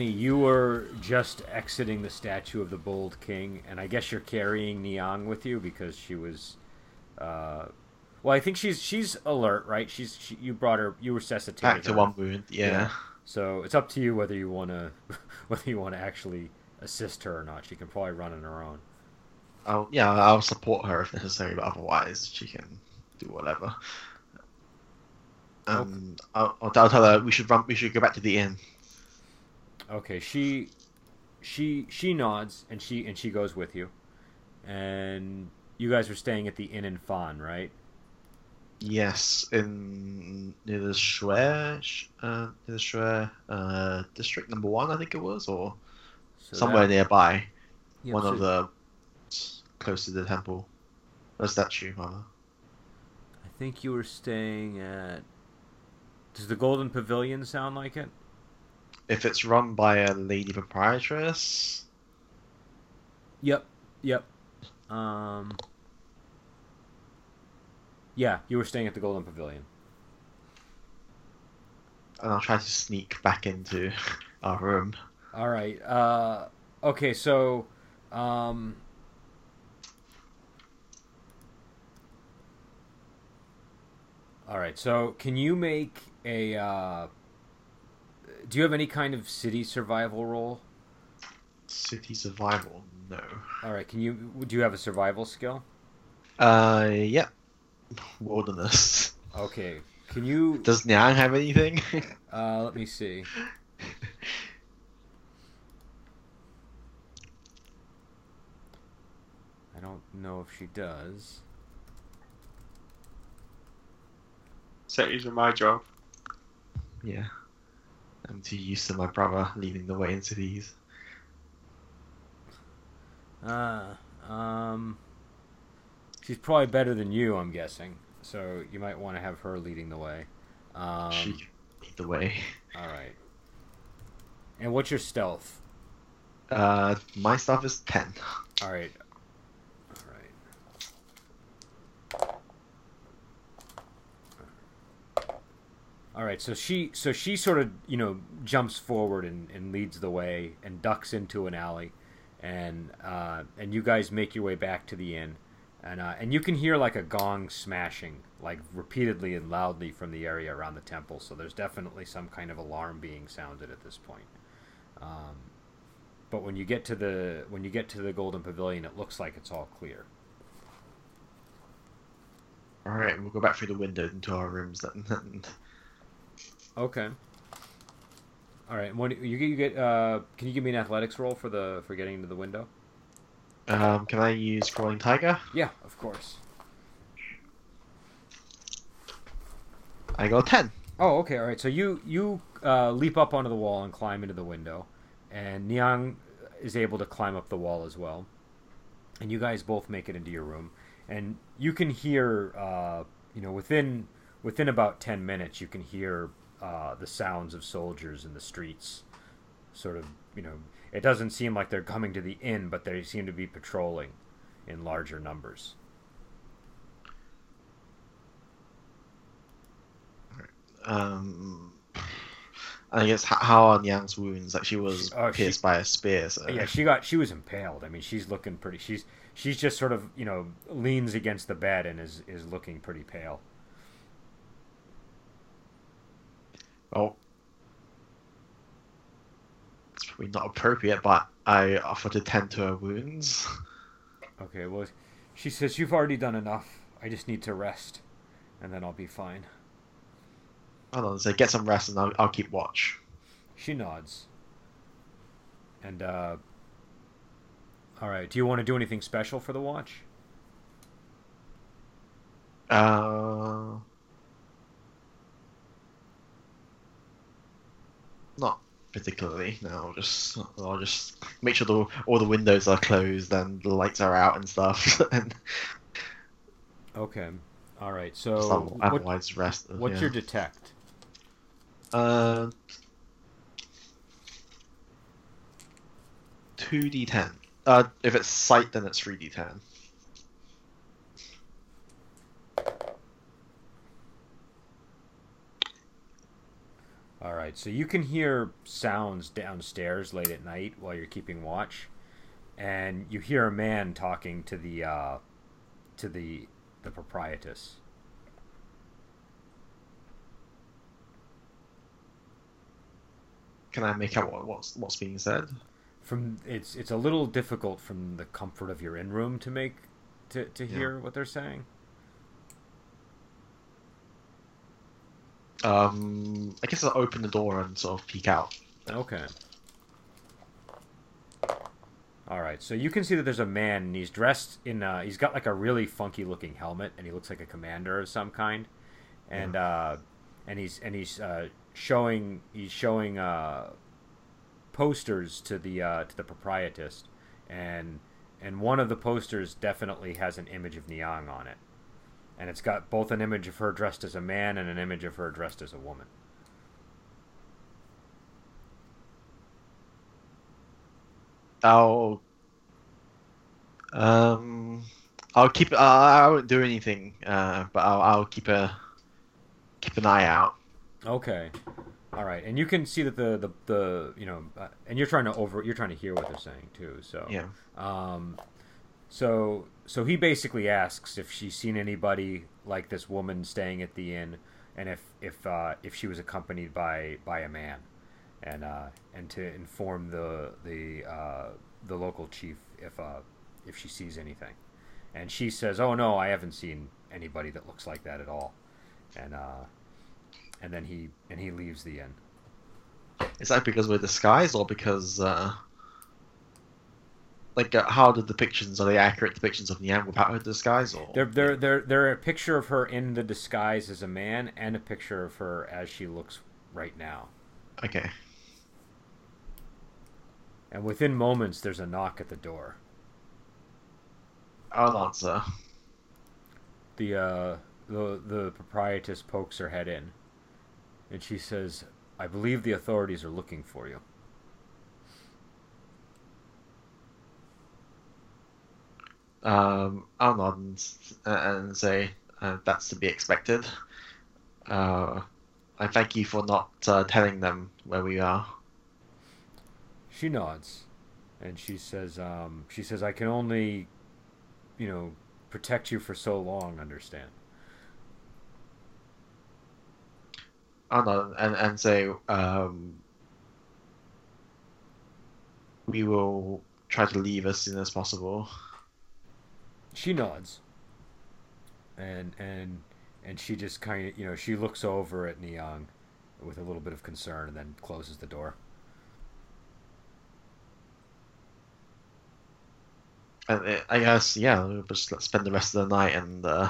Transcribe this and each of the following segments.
You were just exiting the statue of the bold king, and I guess you're carrying Niang with you because she was. Uh, well, I think she's she's alert, right? She's she, you brought her, you resuscitated Back to her. one wound. Yeah. Yeah. So it's up to you whether you want to whether you want to actually assist her or not. She can probably run on her own. I'll yeah, I'll support her if necessary, but otherwise she can do whatever. Um, I'll, I'll I'll tell her we should run. We should go back to the inn. Okay, she she she nods and she and she goes with you. And you guys are staying at the inn in Fawn, right? Yes, in near the Shui, uh, near the Shui, uh, district number one, I think it was, or So somewhere that- nearby. yeah, one so- of the close to the temple, a statue, rather. I think you were staying at Does the Golden Pavilion sound like it? If it's run by a lady proprietress, Yep. Yep. Um Yeah, you were staying at the Golden Pavilion. and I'll try to sneak back into our room. All right. Uh, okay, so um, all right. So can you make a? Uh, do you have any kind of city survival role? City survival, no. All right. Can you? Do you have a survival skill? Uh, yeah. Wilderness. Okay. Can you? Does Niang have anything? Uh, let me see. I don't know if she does. Cities are my job. yeah. I'm too used to my brother leading the way into these. Uh, um, she's probably better than you, I'm guessing. So you might want to have her leading the way. Um, she lead the way. all right. And what's your stealth? Uh, my stuff is 10. All right. All right. All right. So she, so she sort of, you know, jumps forward and, and leads the way and ducks into an alley, and uh, and you guys make your way back to the inn, and uh, and you can hear like a gong smashing like repeatedly and loudly from the area around the temple. So there's definitely some kind of alarm being sounded at this point. Um, but when you get to the when you get to the golden pavilion it looks like it's all clear Alright, we'll go back through the window into our rooms then. Okay all right when you, you get uh can you give me an athletics roll for the for getting to the window um, can I use Crawling Tiger? yeah of course I got 10. oh okay all right so you you uh, leap up onto the wall and climb into the window and Niang is able to climb up the wall as well and you guys both make it into your room and you can hear uh, you know within within about 10 minutes you can hear uh, the sounds of soldiers in the streets sort of you know it doesn't seem like they're coming to the inn but they seem to be patrolling in larger numbers Um, I guess how are Niang's wounds? Like she was Oh, she- pierced by a spear. So. yeah she got she was impaled i mean she's looking pretty she's she's just sort of you know leans against the bed and is is looking pretty pale Well, it's probably not appropriate, but I offer to tend to her wounds. okay well she says you've already done enough i just need to rest and then i'll be fine Hold on, so get some rest and I'll, I'll keep watch. She nods. And, uh. Alright, do you want to do anything special for the watch? Uh, not particularly. No, I'll just I'll just make sure the, all the windows are closed and the lights are out and stuff, and Okay. Alright, so. What, rest. what's yeah. your detect? uh two d ten? Uh, if it's sight, then it's three d ten. All right, so you can hear sounds downstairs late at night while you're keeping watch, and you hear a man talking to the uh, to the the proprietress. Can I make out what, what's what's being said? From it's it's a little difficult from the comfort of your in room to make to to Yeah. hear what they're saying. Um, I guess I'll open the door and sort of peek out. Okay. All right, so you can see that there's a man, and he's dressed in. Uh, he's got like a really funky looking helmet, and he looks like a commander of some kind, and uh, and he's and he's uh, showing he's showing uh, posters to the uh, to the proprietress, and and one of the posters definitely has an image of Niang on it, and it's got both an image of her dressed as a man and an image of her dressed as a woman. I'll um, I'll keep. Uh, I won't do anything, uh, but I'll, I'll keep a keep an eye out. Okay. All right, and you can see that the the, the you know, uh, and you're trying to over you're trying to hear what they're saying too. So Yeah. Um, so so he basically asks if she's seen anybody like this woman staying at the inn, and if if uh, if she was accompanied by by a man, and uh, and to inform the the uh, the local chief if uh, if she sees anything, and she says, "Oh no, I haven't seen anybody that looks like that at all," and uh, and then he and he leaves the inn. Is that because we're disguised or because uh, like uh, how the depictions are they accurate depictions of Niang without her disguise or They're, they're, they're, they're a picture of her in the disguise as a man and a picture of her as she looks right now. okay And within moments, there's a knock at the door. I'll answer. The, uh, the, the proprietress pokes her head in, and she says, I believe the authorities are looking for you. Um, I'll nod and, and say uh, that's to be expected. Uh, I thank you for not uh, telling them where we are. She nods, and she says, um, she says, I can only, you know, protect you for so long, understand? I'll nod and, and say um, we will try to leave as soon as possible. She nods. And and and she just kind of you know she looks over at Niang with a little bit of concern and then closes the door. And uh, I guess yeah, we'll just let's spend the rest of the night and uh,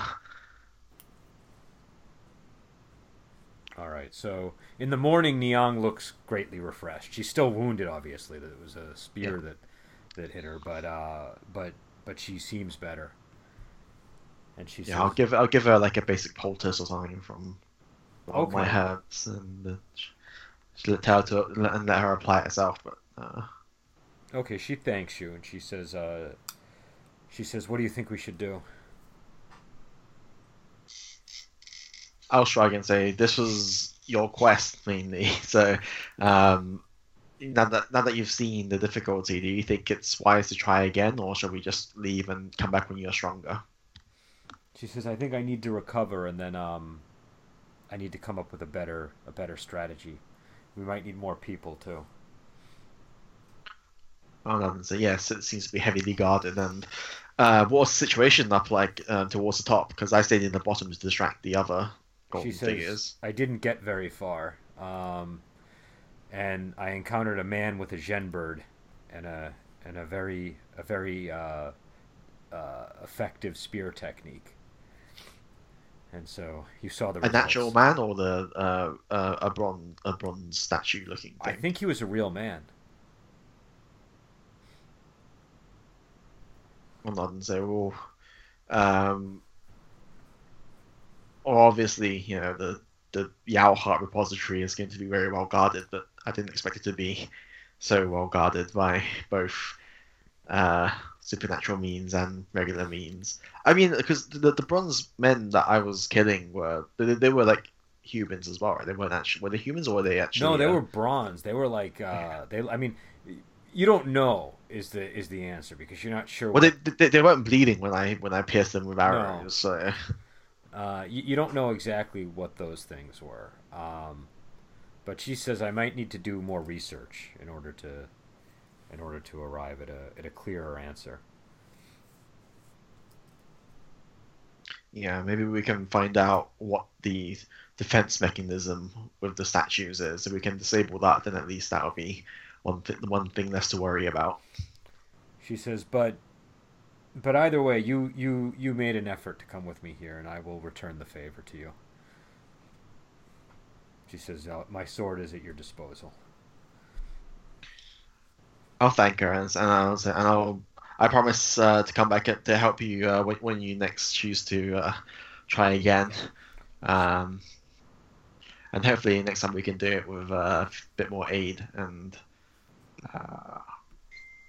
all right so in the morning Niang looks greatly refreshed. She's still wounded obviously that it was a spear that that hit her but uh but but she seems better and she yeah, I'll give I'll give her like a basic poultice or something from of my Okay. herbs and uh, she'll her to and let her apply it herself. But uh, okay she thanks you and she says uh she says what do you think we should do I'll shrug and say this was your quest mainly. So um, now that now that you've seen the difficulty, do you think it's wise to try again, or shall we just leave and come back when you're stronger? She says, "I think I need to recover, and then um, I need to come up with a better a better strategy. We might need more people too." Nod and say yes. It seems to be heavily guarded. And uh, what's the situation up like uh, towards the top? Because I stayed in the bottom to distract the other golden she says, figures. "I didn't get very far, um, and I encountered a man with a gen bird, and a and a very a very uh, uh, effective spear technique." And so you saw the A results. natural man or the uh, uh, a bronze a bronze statue looking I think he was a real man. I'll nod and say, well, um, or obviously, you know, the the Yao Heart repository is going to be very well guarded, but I didn't expect it to be so well guarded by both uh, supernatural means and regular means. I mean, because the, the bronze men that I was killing were they, they were like humans as well, right? They weren't actually were they humans or were they actually? No, they uh, were bronze. They were like uh, they. I mean, you don't know is the is the answer because you're not sure. Well, what- they, they they weren't bleeding when I when I pierced them with arrows. So Uh, you, you don't know exactly what those things were. Um, but she says I might need to do more research in order to, in order to arrive at a at a clearer answer. yeah, maybe we can find out what the defense mechanism with the statues is. If we can disable that, then at least that would be one th- one thing less to worry about. She says, but, but either way, you you you made an effort to come with me here, and I will return the favor to you. She says, my sword is at your disposal. I'll thank her and, and I'll and I'll I promise uh, to come back to help you uh, when, when you next choose to uh, try again. Um, and hopefully next time we can do it with uh, a bit more aid and uh,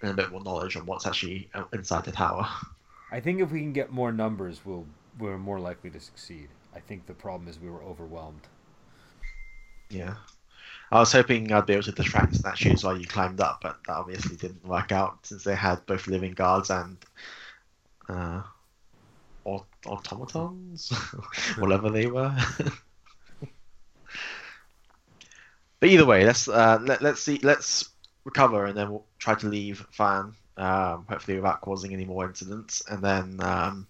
and a bit more knowledge on what's actually uh, inside the tower. I think if we can get more numbers, we'll we're more likely to succeed. I think the problem is we were overwhelmed. Yeah. I was hoping I'd be able to distract statues while you climbed up, but that obviously didn't work out since they had both living guards and uh, aut- automatons, whatever they were. but either way, let's uh, let, let's see, let's recover, and then we'll try to leave Fan, um, hopefully without causing any more incidents, and then um,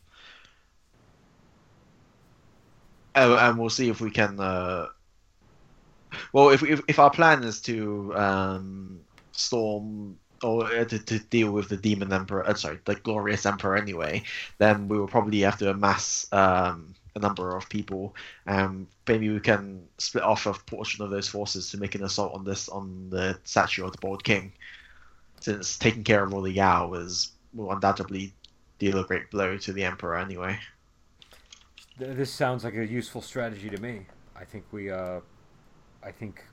oh, and we'll see if we can. Uh, well, if, if if our plan is to um, storm or uh, to, to deal with the demon emperor, uh, sorry, the glorious emperor anyway, then we will probably have to amass um, a number of people, and maybe we can split off a portion of those forces to make an assault on this on the statue of the bald king, since taking care of all the Yao is will undoubtedly deal a great blow to the emperor anyway. This sounds like a useful strategy to me. I think we, uh, I think.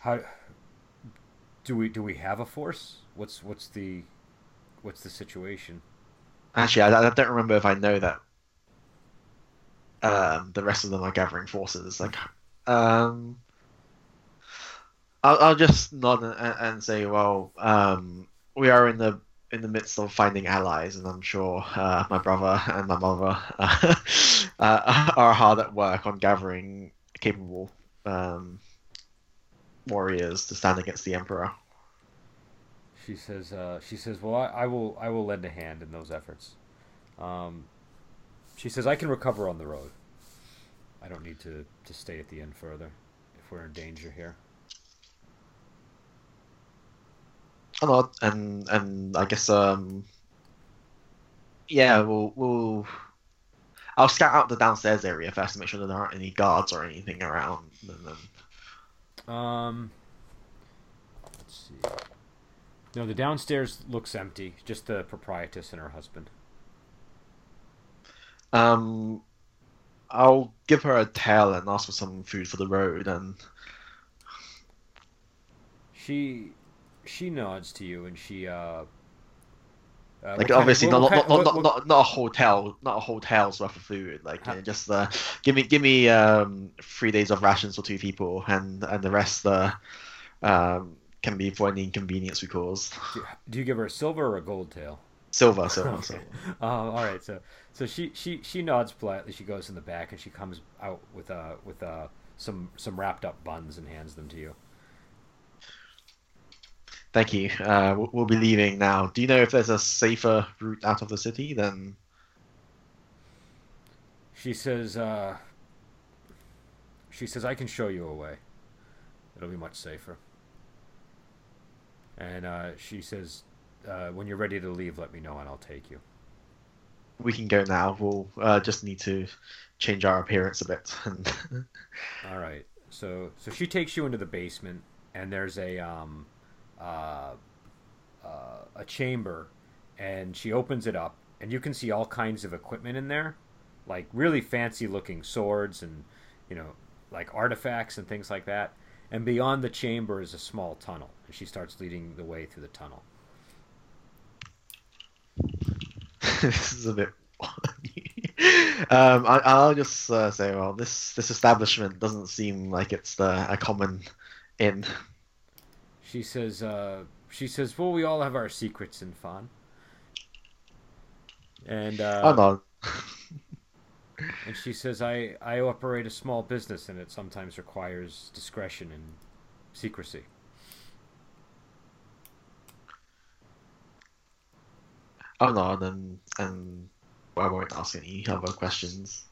How do we do we have a force? What's what's the what's the situation? Actually, I, I don't remember if I know that um, the rest of them are gathering forces. Like, um, I'll, I'll just nod and, and say, well, um, we are in the in the midst of finding allies, and I'm sure uh, my brother and my mother uh, uh, are hard at work on gathering capable um, warriors to stand against the emperor. She says. Uh, she says, "Well, I, I will. I will lend a hand in those efforts." Um, she says, "I can recover on the road. I don't need to to stay at the inn further if we're in danger here." I nod, and and I guess um, yeah, we'll we'll. I'll scout out the downstairs area first to make sure that there aren't any guards or anything around. And then, Um, let's see. No, the downstairs looks empty. Just the proprietress and her husband. um, I'll give her a tael and ask for some food for the road, and She she nods to you and she uh. Uh like obviously not, not, not, not, not not a hotel, not a hotel's worth of food. Like you know, just uh, give me give me um three days of rations for two people, and and the rest uh, um can be for any inconvenience we cause. do- Do you give her a silver or a gold tael? Silver, silver, Okay. silver. Oh, all right. So, so she, she, she nods politely. She goes in the back and she comes out with uh with uh some some wrapped up buns and hands them to you. Thank you. Uh, we'll, be leaving now. Do you know if there's a safer route out of the city? Then She says, uh, she says, I can show you a way. It'll be much safer. And uh, she says, uh, when you're ready to leave, let me know and I'll take you. we can go now. We'll uh, just need to change our appearance a bit. And All right. So so she takes you into the basement, and there's a um, uh, uh, a chamber, and she opens it up, and you can see all kinds of equipment in there, like really fancy looking swords and you know like artifacts and things like that. And beyond the chamber is a small tunnel, and she starts leading the way through the tunnel. this is a bit. um, I, I'll just uh, say, well, this this establishment doesn't seem like it's a common inn. She says, uh, she says, well, we all have our secrets in Fawn. And uh, oh no, and she says, I I operate a small business, and it sometimes requires discretion and secrecy. oh no, and and I won't ask any other questions.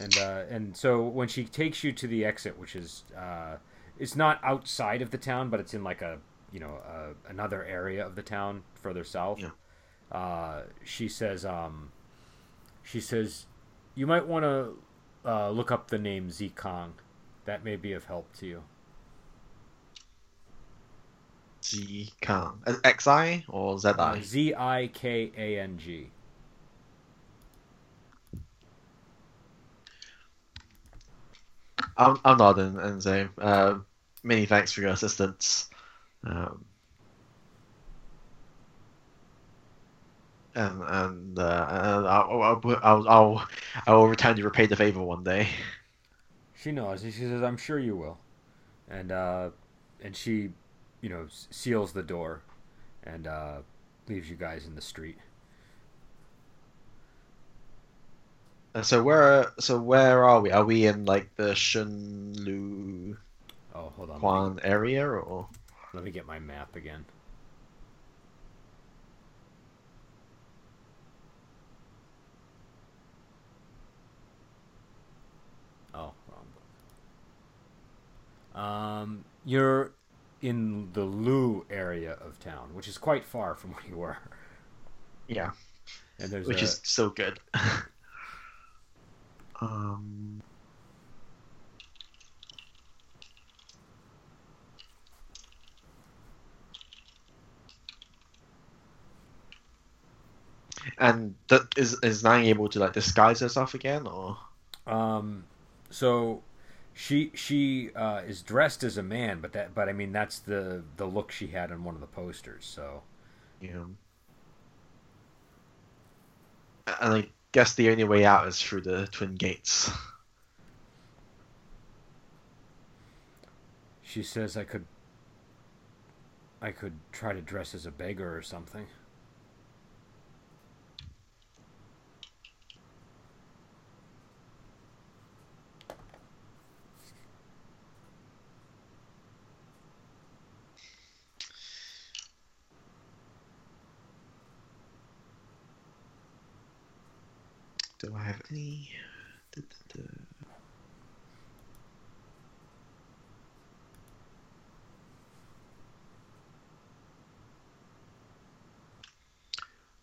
And uh, and so when she takes you to the exit, which is uh, it's not outside of the town, but it's in like a you know uh, another area of the town further south. Yeah. Uh, she says, um, she says, you might want to uh, look up the name Zikang. That may be of help to you. Z Kang, Uh, X I or Z I? Z I K A N G. I'm, I'm nodding and saying, uh, many thanks for your assistance. Um, and and, uh, and I'll, I'll, I'll, I'll, I will return to repay the favor one day. She knows. She says, "I'm sure you will," and uh, and she, you know, seals the door, and uh, leaves you guys in the street. And so where so where are we? Are we in like the Shunlu Oh, hold on. Let me, area or? let me get my map again. Oh, wrong book. Um, you're in the Lu area of town, which is quite far from where you were. Yeah, And there's which a, is so good. um. And that is is Niang able to like disguise herself again, or Um, so she she uh, is dressed as a man, but that but I mean that's the the look she had on one of the posters. So you know? And I guess the only way out is through the twin gates. she says I could I could try to dress as a beggar or something. Do I have any? duh, duh,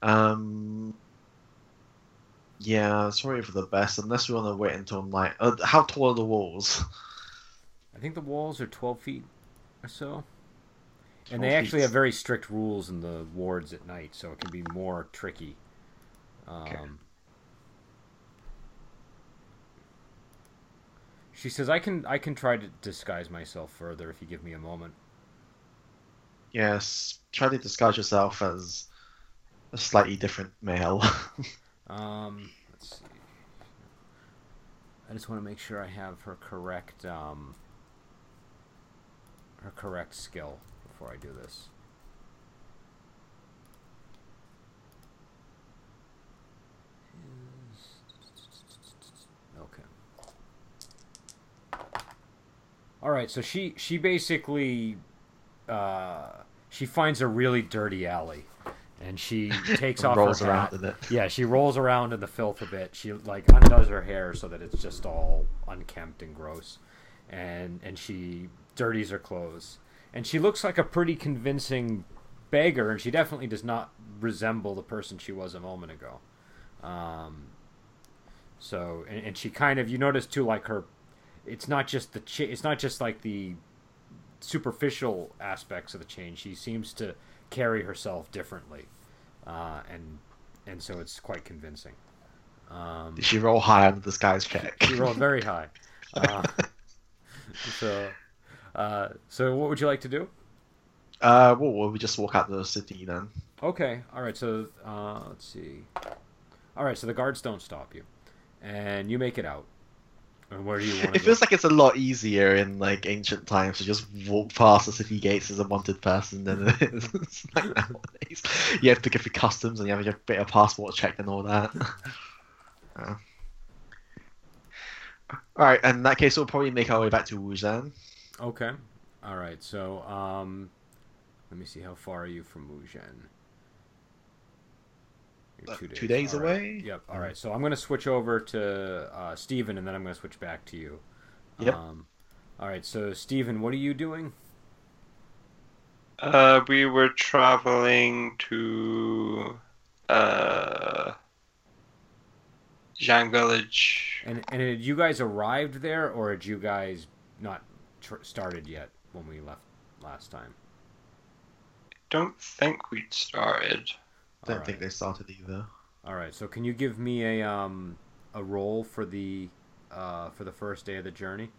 duh. Um. Yeah, sorry for the best. Unless we want to wait until night. Uh, how tall are the walls? I think the walls are twelve feet or so. And they actually feet. have very strict rules in the wards at night, so it can be more tricky. Um, Okay. She says, "I can I can try to disguise myself further if you give me a moment." Yes, try to disguise yourself as a slightly different male. Um, let's see. I just want to make sure I have her correct um, her correct skill before I do this. Okay. All right, so she she basically uh, she finds a really dirty alley, and she takes off rolls her hat. Yeah, she rolls around in the filth a bit. She like undoes her hair so that it's just all unkempt and gross, and and she dirties her clothes. And she looks like a pretty convincing beggar, and she definitely does not resemble the person she was a moment ago. Um, so and, and she kind of you notice too like her, it's not just the cha- it's not just like the superficial aspects of the change. She seems to carry herself differently, uh, and and so it's quite convincing. Um, Did she roll high on the disguise check? she rolled very high. Uh, so, uh, so what would you like to do? Uh, well, will we just walk out the city then? Okay, all right. So uh, let's see. All right, so the guards don't stop you, and you make it out. Where do you want It go? feels like it's a lot easier in like ancient times to just walk past the city gates as a wanted person than it is like nowadays. You have to go through customs and you have to get a passport checked and all that. Uh. All right, in that case, we'll probably make our way back to Wuzhen. Okay. All right. So, um, let me see. How far are you from Wujian? You're Uh, two days All right. away? Yep. All right. So I'm going to switch over to uh, Steven, and then I'm going to switch back to you. Yep. Um, all right. So, Steven, what are you doing? Uh, we were traveling to uh, Zhang Village. And and had you guys arrived there, or had you guys not tr- started yet when we left last time? Don't think we'd started. I don't All think right. they started either. All right. So, can you give me a um a roll for the uh for the first day of the journey?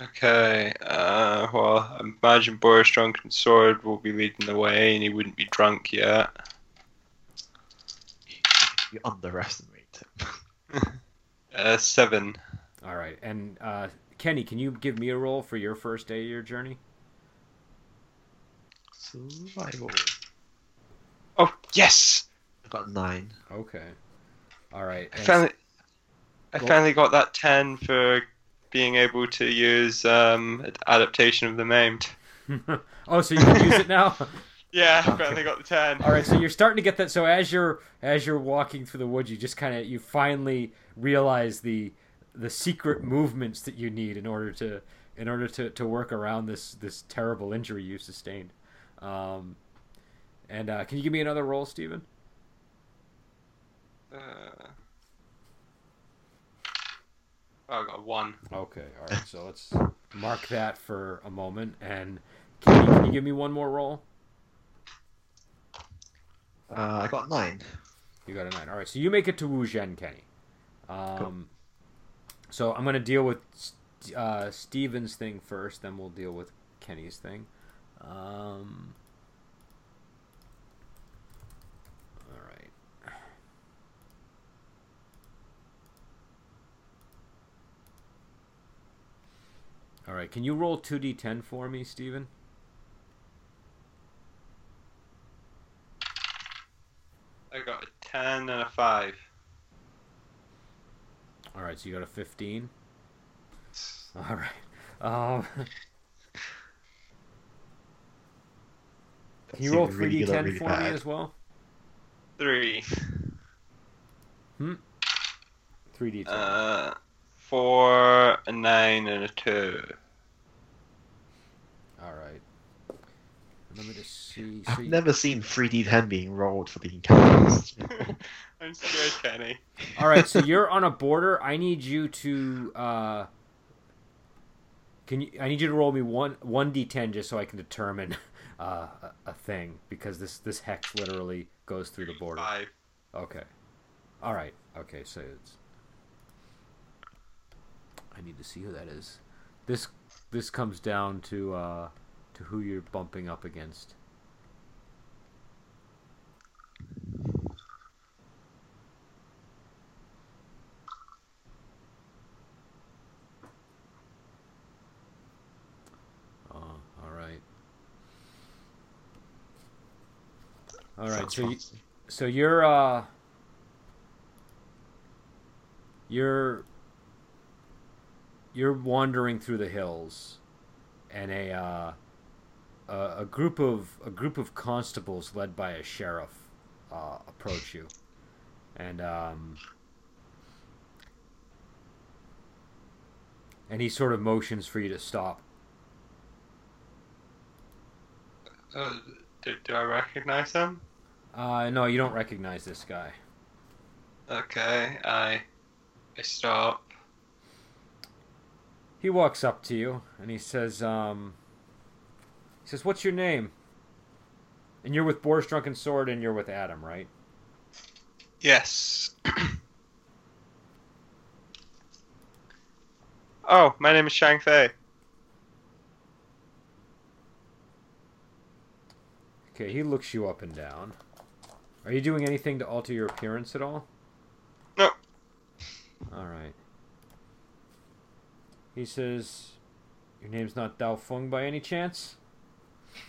Okay, uh, well, I imagine Boris Drunken Sword will be leading the way and he wouldn't be drunk yet. You underestimate him. Uh, seven. All right. And uh, Kenny, can you give me a roll for your first day of your journey? Survival. Oh, yes! I got nine. Okay. All right. I finally, I finally got that 10 for being able to use um, adaptation of the maimed. oh, so you can use it now. Yeah, I Okay. finally got the 10. All right. So you're starting to get that. So as you're as you're walking through the woods, you just kind of you finally realize the the secret movements that you need in order to in order to, to work around this this terrible injury you sustained. Um, and uh, can you give me another roll, Steven? Uh, oh, I got one. Okay. All right. So let's mark that for a moment. And can you, can you give me one more roll? Uh, I got nine. You got a nine. All right, so you make it to Wuzhen, Kenny. Um, so I'm gonna deal with uh, Steven's thing first, then we'll deal with Kenny's thing. Um, All right, can you roll 2d10 for me, Steven? I got a 10 and a 5. All right, so you got a 15. All right. Um, can you roll That's either really good or 3d10 really for me as well? 3. Hmm? 3d10. Uh, 4, a 9, and a 2. All right. Let me just see. I've you- never seen 3D 10 being rolled for the encounters. I'm scared, Kenny. All right, so you're on a border. I need you to. Uh, can you? I need you to roll me one one d10 just so I can determine uh, a, a thing because this this hex literally goes through the border. 5. Okay. All right. Okay. So it's. Need to see who that is. This this comes down to uh, to who you're bumping up against. All right. All right. So you, so you're uh you're you're wandering through the hills and a uh a, a group of a group of constables led by a sheriff uh, approach you and um and he sort of motions for you to stop Uh, do, do I recognize him? uh no you don't recognize this guy Okay, I I stop. He walks up to you and he says, um, he says, "What's your name?" And you're with Boris Drunken Sword, and you're with Adam, right? Yes. oh, my name is Shang Fei. Okay. He looks you up and down. Are you doing anything to alter your appearance at all? No. All right. He says, "Your name's not Dao Feng by any chance?"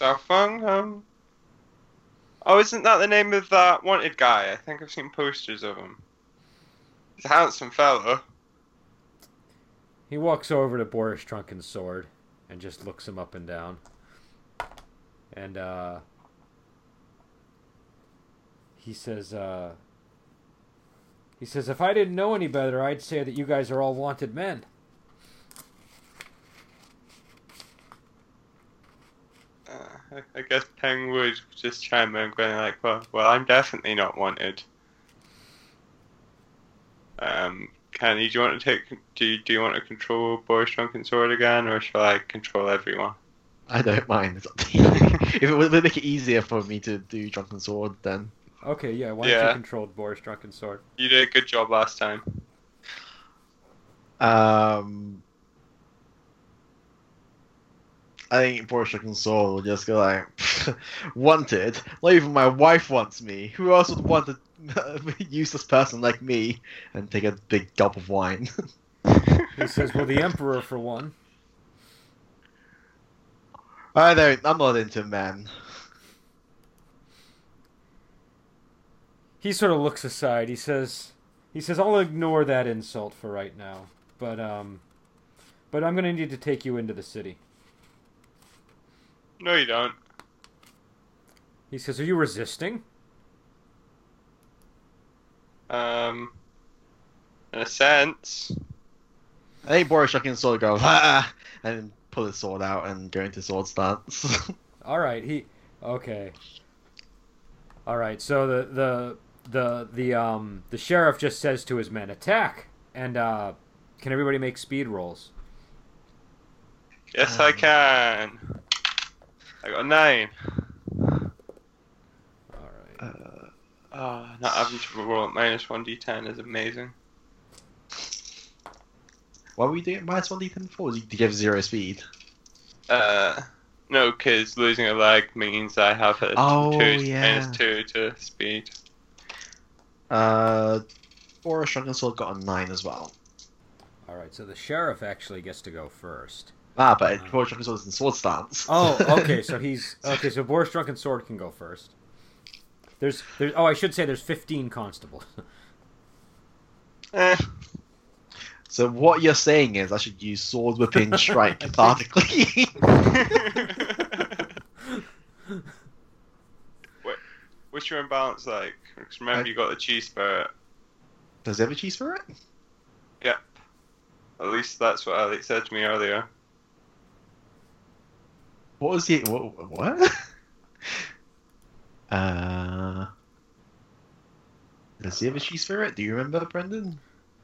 Dao Feng, um. Oh, isn't that the name of that wanted guy? I think I've seen posters of him. He's a handsome fellow. He walks over to Boris Drunken's sword and just looks him up and down. And uh he says uh he says if I didn't know any better, I'd say that you guys are all wanted men. Uh, I, I guess Peng would just chime in, going like, "Well, well, I'm definitely not wanted." Um, Kenny, do you want to take? Do you, do you want to control Boris Drunken Sword again, or shall I control everyone? I don't mind. It's up to you. if it would make it easier for me to do Drunken Sword, then Okay, yeah, why don't Yeah. you control Boris drunken sword? You did a good job last time. um, I think Boris Drunken Sword will just go like, wanted. Not even my wife wants me. Who else would want a useless person like me? And take a big gulp of wine. He says, "Well, the emperor for one." I don't. I'm not into men. He sort of looks aside. He says, "He says I'll ignore that insult for right now, but um, but I'm gonna need to take you into the city." No, you don't. He says, "Are you resisting?" Um, in a sense. I think Boris Drunken Sword goes ah, and pull his sword out and go into sword stance. All right, he okay. All right, so the the the the um the sheriff just says to his men, "Attack!" And uh, can everybody make speed rolls? Yes, I Um, can. I got a nine. All right. uh, Oh, not having to roll at minus one d10 is amazing. why were we doing minus one d10 before? Did you give zero speed? Uh, no, because losing a leg means I have a Oh, two, yeah. minus two to speed. Uh, Boris Drunken Sword got a nine as well. All right, so the sheriff actually gets to go first. Ah, but Boris Drunken Sword is in sword stance. Oh, okay. So he's okay. So Boris Drunken Sword can go first. There's, there's. Oh, I should say there's 15 constables. Eh, So what you're saying is I should use sword whipping strike cathartically. Wait, what's your imbalance like? 'Cause remember, I- you got the chi spirit. Does he have a chi spirit? Yep. At least that's what Alex said to me earlier. What was he? What? what? uh, does he have a chi spirit? Do you remember, Brendan?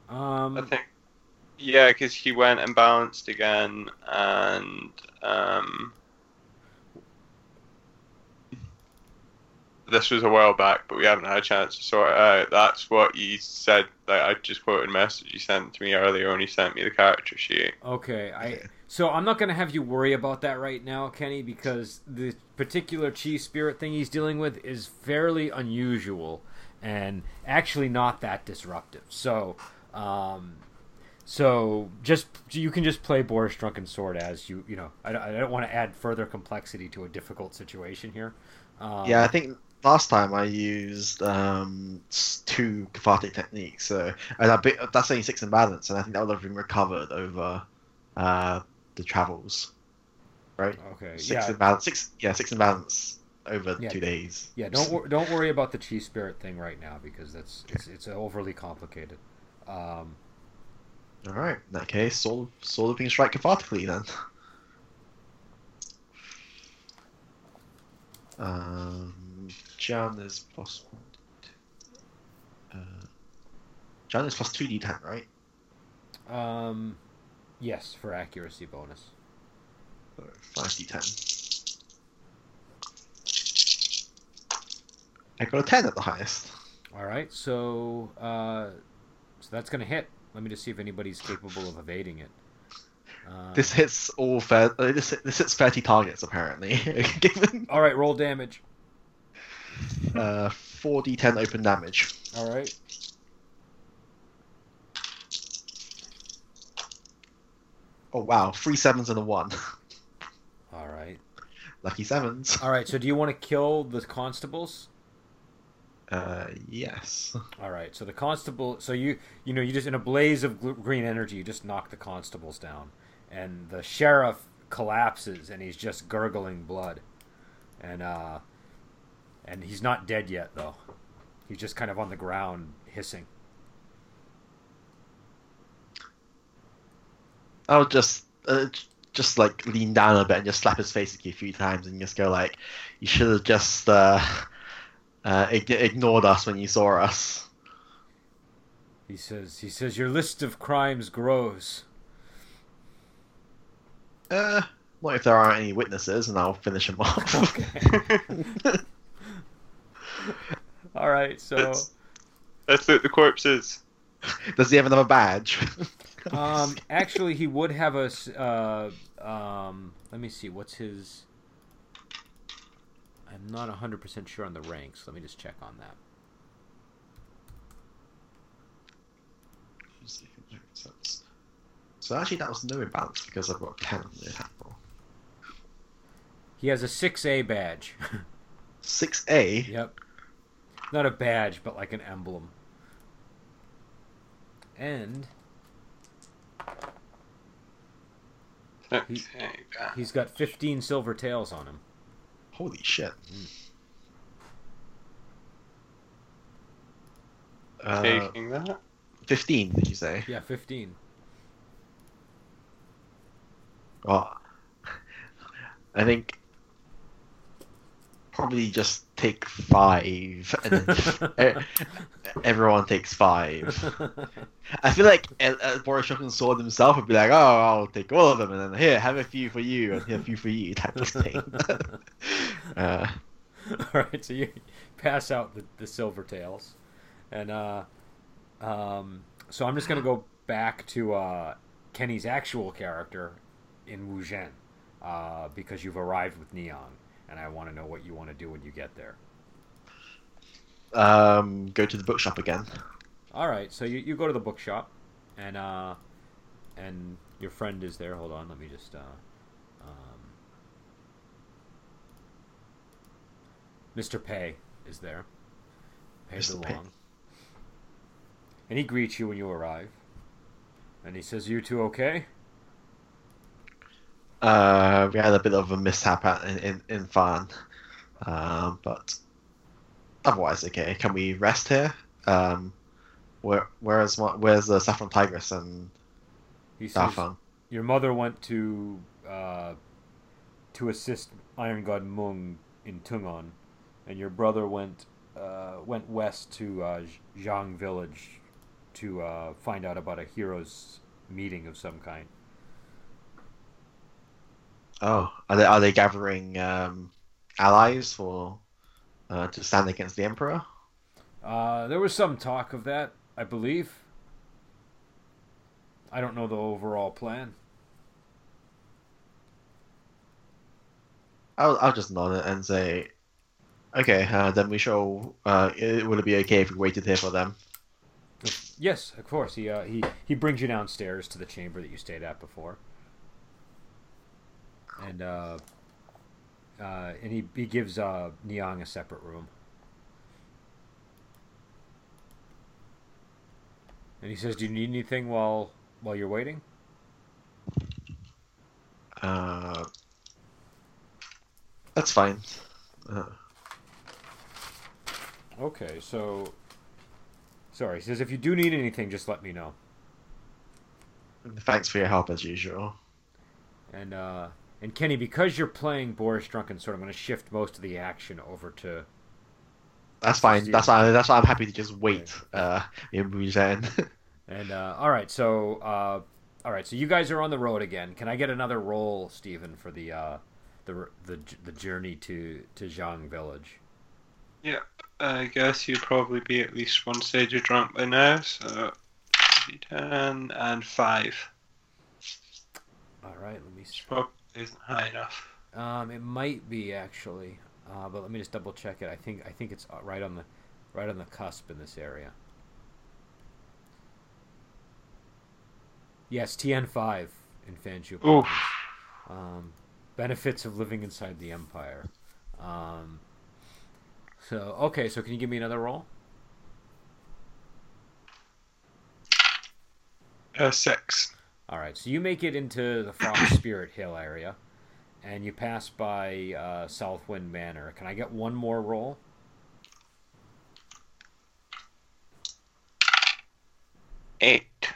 Um, I think. Yeah, because he went and balanced again, and um, this was a while back, but we haven't had a chance to sort it out. That's what you said. Like I just quoted a message he sent to me earlier when he sent me the character sheet. Okay, I so I'm not gonna have you worry about that right now, Kenny, because the particular chi spirit thing he's dealing with is fairly unusual and actually not that disruptive. So, um, so just you can just play Boris Drunken Sword as you you know. I, don't- I don't want to add further complexity to a difficult situation here. Um, yeah, I think last time I used um, two cathartic techniques, so and I bit, that's only six imbalance, and I think that would have been recovered over uh, the travels, right? Okay. Six Yeah. imbalance, six yeah, six imbalance over Yeah. two days. Yeah. Don't wor- don't worry about the chi spirit thing right now because that's it's it's overly complicated. Um, All right, in that case, sword sword whipping strike cathartically then. Um, Jan is plus one. Uh, Jan is plus two d10, right? Um, yes, for accuracy bonus. So Five d10. I got a ten at the highest. All right, so uh, so that's gonna hit. Let me just see if anybody's capable of evading it. Uh, This hits all fair. Uh, this this hits thirty targets apparently. All right, roll damage. Uh, 4d10 open damage. All right. Oh wow, three sevens and a one. All right. Lucky sevens. All right. So do you want to kill the constables? Uh, yes. All right. So the constable. So you you know you just in a blaze of green energy you just knock the constables down, and the sheriff collapses and he's just gurgling blood, and uh, and he's not dead yet though. He's just kind of on the ground hissing. I'll just uh, just like lean down a bit and just slap his face a few times and just go like, "You should have just uh, uh, ig- ignored us when you saw us." He says he says your list of crimes grows. Uh, not if there aren't any witnesses, and I'll finish him off. Okay. All right. So. Let's, let's loot the corpses. Does he have another badge? Um, actually, he would have a. Uh, um, let me see. What's his? I'm not 100% sure on the ranks. Let me just check on that. so actually, that was no imbalance because I've got ten on the roll. He has a 6A badge. Six A. yep. Not a badge, but like an emblem. And Okay, he's got 15 silver taels on him. Holy shit. Uh, taking that. 15, did you say? Yeah, 15. Well, I think probably just take five, and then everyone takes five. I feel like uh, Boris Johnson saw himself would be like, "Oh, I'll take all of them, and then here, have a few for you, and here, a few for you," type of thing. uh, All right, so you pass out the, the silver taels, and uh, um, so I'm just gonna go back to uh, Kenny's actual character in Wuzhen, uh, because you've arrived with Niang, and I want to know what you want to do when you get there. um, go to the bookshop again. All right, so you, you go to the bookshop, and uh, and your friend is there. Hold on, let me just. Uh, um, Mr. Pay is there. Pay Mr. Pay. DeLong. And he greets you when you arrive. And he says, "You two okay?" Uh, we had a bit of a mishap at, in in, in Farn, um, but otherwise okay. Can we rest here? Um, where where's? Where's the Saffron Tigress and He says, Dafan? "Your mother went to uh, to assist Iron God Mung in Tungon, and your brother went uh, went west to uh, Zhang Village to uh, find out about a heroes meeting of some kind." Oh, are they are they gathering um, allies for uh, to stand against the Emperor? Uh, there was some talk of that, I believe. I don't know the overall plan. I'll I'll just nod it and say, okay. Uh, then we shall. Uh, it, would it be okay if we waited here for them? Yes, of course. He uh, he he brings you downstairs to the chamber that you stayed at before, and uh, uh, and he he gives uh, Niang a separate room, and he says, "Do you need anything while while you're waiting?" Uh, that's fine. Uh, Okay, so sorry. He says, "If you do need anything, just let me know." thanks for your help as usual. And uh, and Kenny, because you're playing Boris Drunken Sword, I'm going to shift most of the action over to That's fine. That's why. That's why I'm happy to just wait. Uh, in Bujan. And uh, all right, so uh, all right, so you guys are on the road again. Can I get another roll, Stephen, for the uh, the the the journey to to Zhang Village? Yeah, I guess you'd probably be at least one stage of drunk by now, so 10 and 5. All right, let me. Which s- probably isn't high enough. Um, it might be actually, uh, but let me just double check it. I think I think it's uh, right on the. right on the cusp in this area. Yes, TN5 in Fanju. Oof. Um, benefits of living inside the Empire. Um, so okay, so can you give me another roll? Uh, six. All right, so you make it into the Frost Spirit Hill area, and you pass by uh, Southwind Manor. Can I get one more roll? Eight.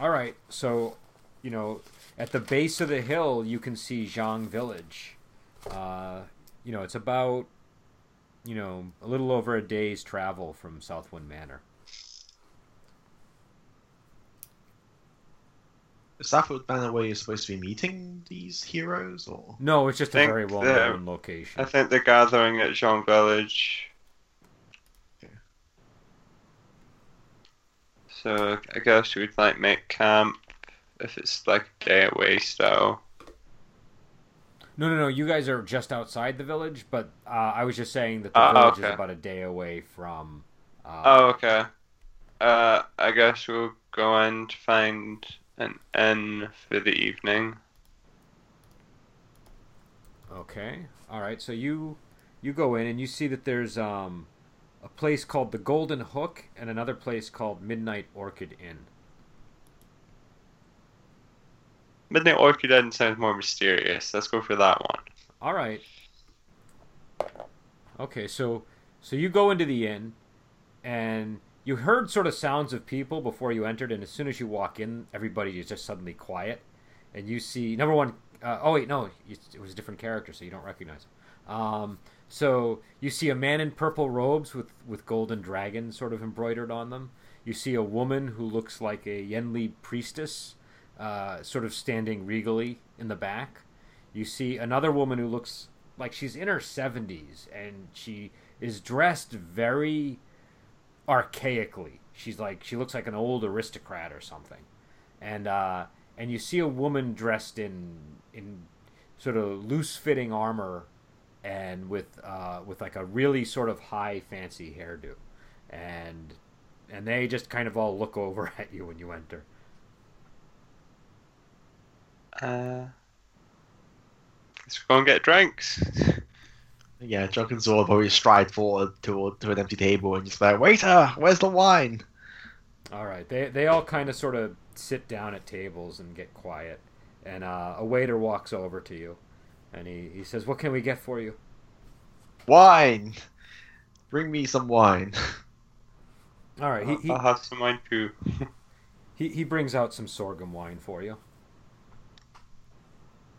All right, so you know at the base of the hill you can see Zhang Village. Uh, you know it's about you know a little over a day's travel from Southwind Manor. Is that what banner where you're supposed to be meeting these heroes, or No, it's just a Think very well the- known location. I think they're gathering at Zhang Village. Okay. So I guess we'd like make camp if it's like a day away style. No, no, no. You guys are just outside the village, but uh, I was just saying that the Ah, village okay. is about a day away from. Uh, Oh, okay. Uh, I guess we'll go and find an N for the evening. Okay. All right. So you you go in and you see that there's um a place called the Golden Hook and another place called Midnight Orchid Inn. Midnight Orchid Inn sounds more mysterious. Let's go for that one. All right. Okay. So so you go into the inn and you heard sort of sounds of people before you entered, and as soon as you walk in, everybody is just suddenly quiet, and you see number one. Uh, oh wait, no, it was a different character, so you don't recognize him. Um, so you see a man in purple robes with with golden dragons sort of embroidered on them. You see a woman who looks like a Yenli priestess, uh, sort of standing regally in the back. You see another woman who looks like she's in her seventies, and she is dressed very archaically. She's like she looks like an old aristocrat or something, and uh, and you see a woman dressed in in sort of loose fitting armor and with uh, with like a really sort of high fancy hairdo, and and they just kind of all look over at you when you enter. Uh, let's go and get drinks. Yeah, Drunken Sword probably stride forward toward to an empty table and just like, waiter, where's the wine? All right, they they all kind of sort of sit down at tables and get quiet, and uh, a waiter walks over to you, and he, he says, "What can we get for you?" Wine, bring me some wine. All right, he he, I'll have some wine too. he he brings out some sorghum wine for you.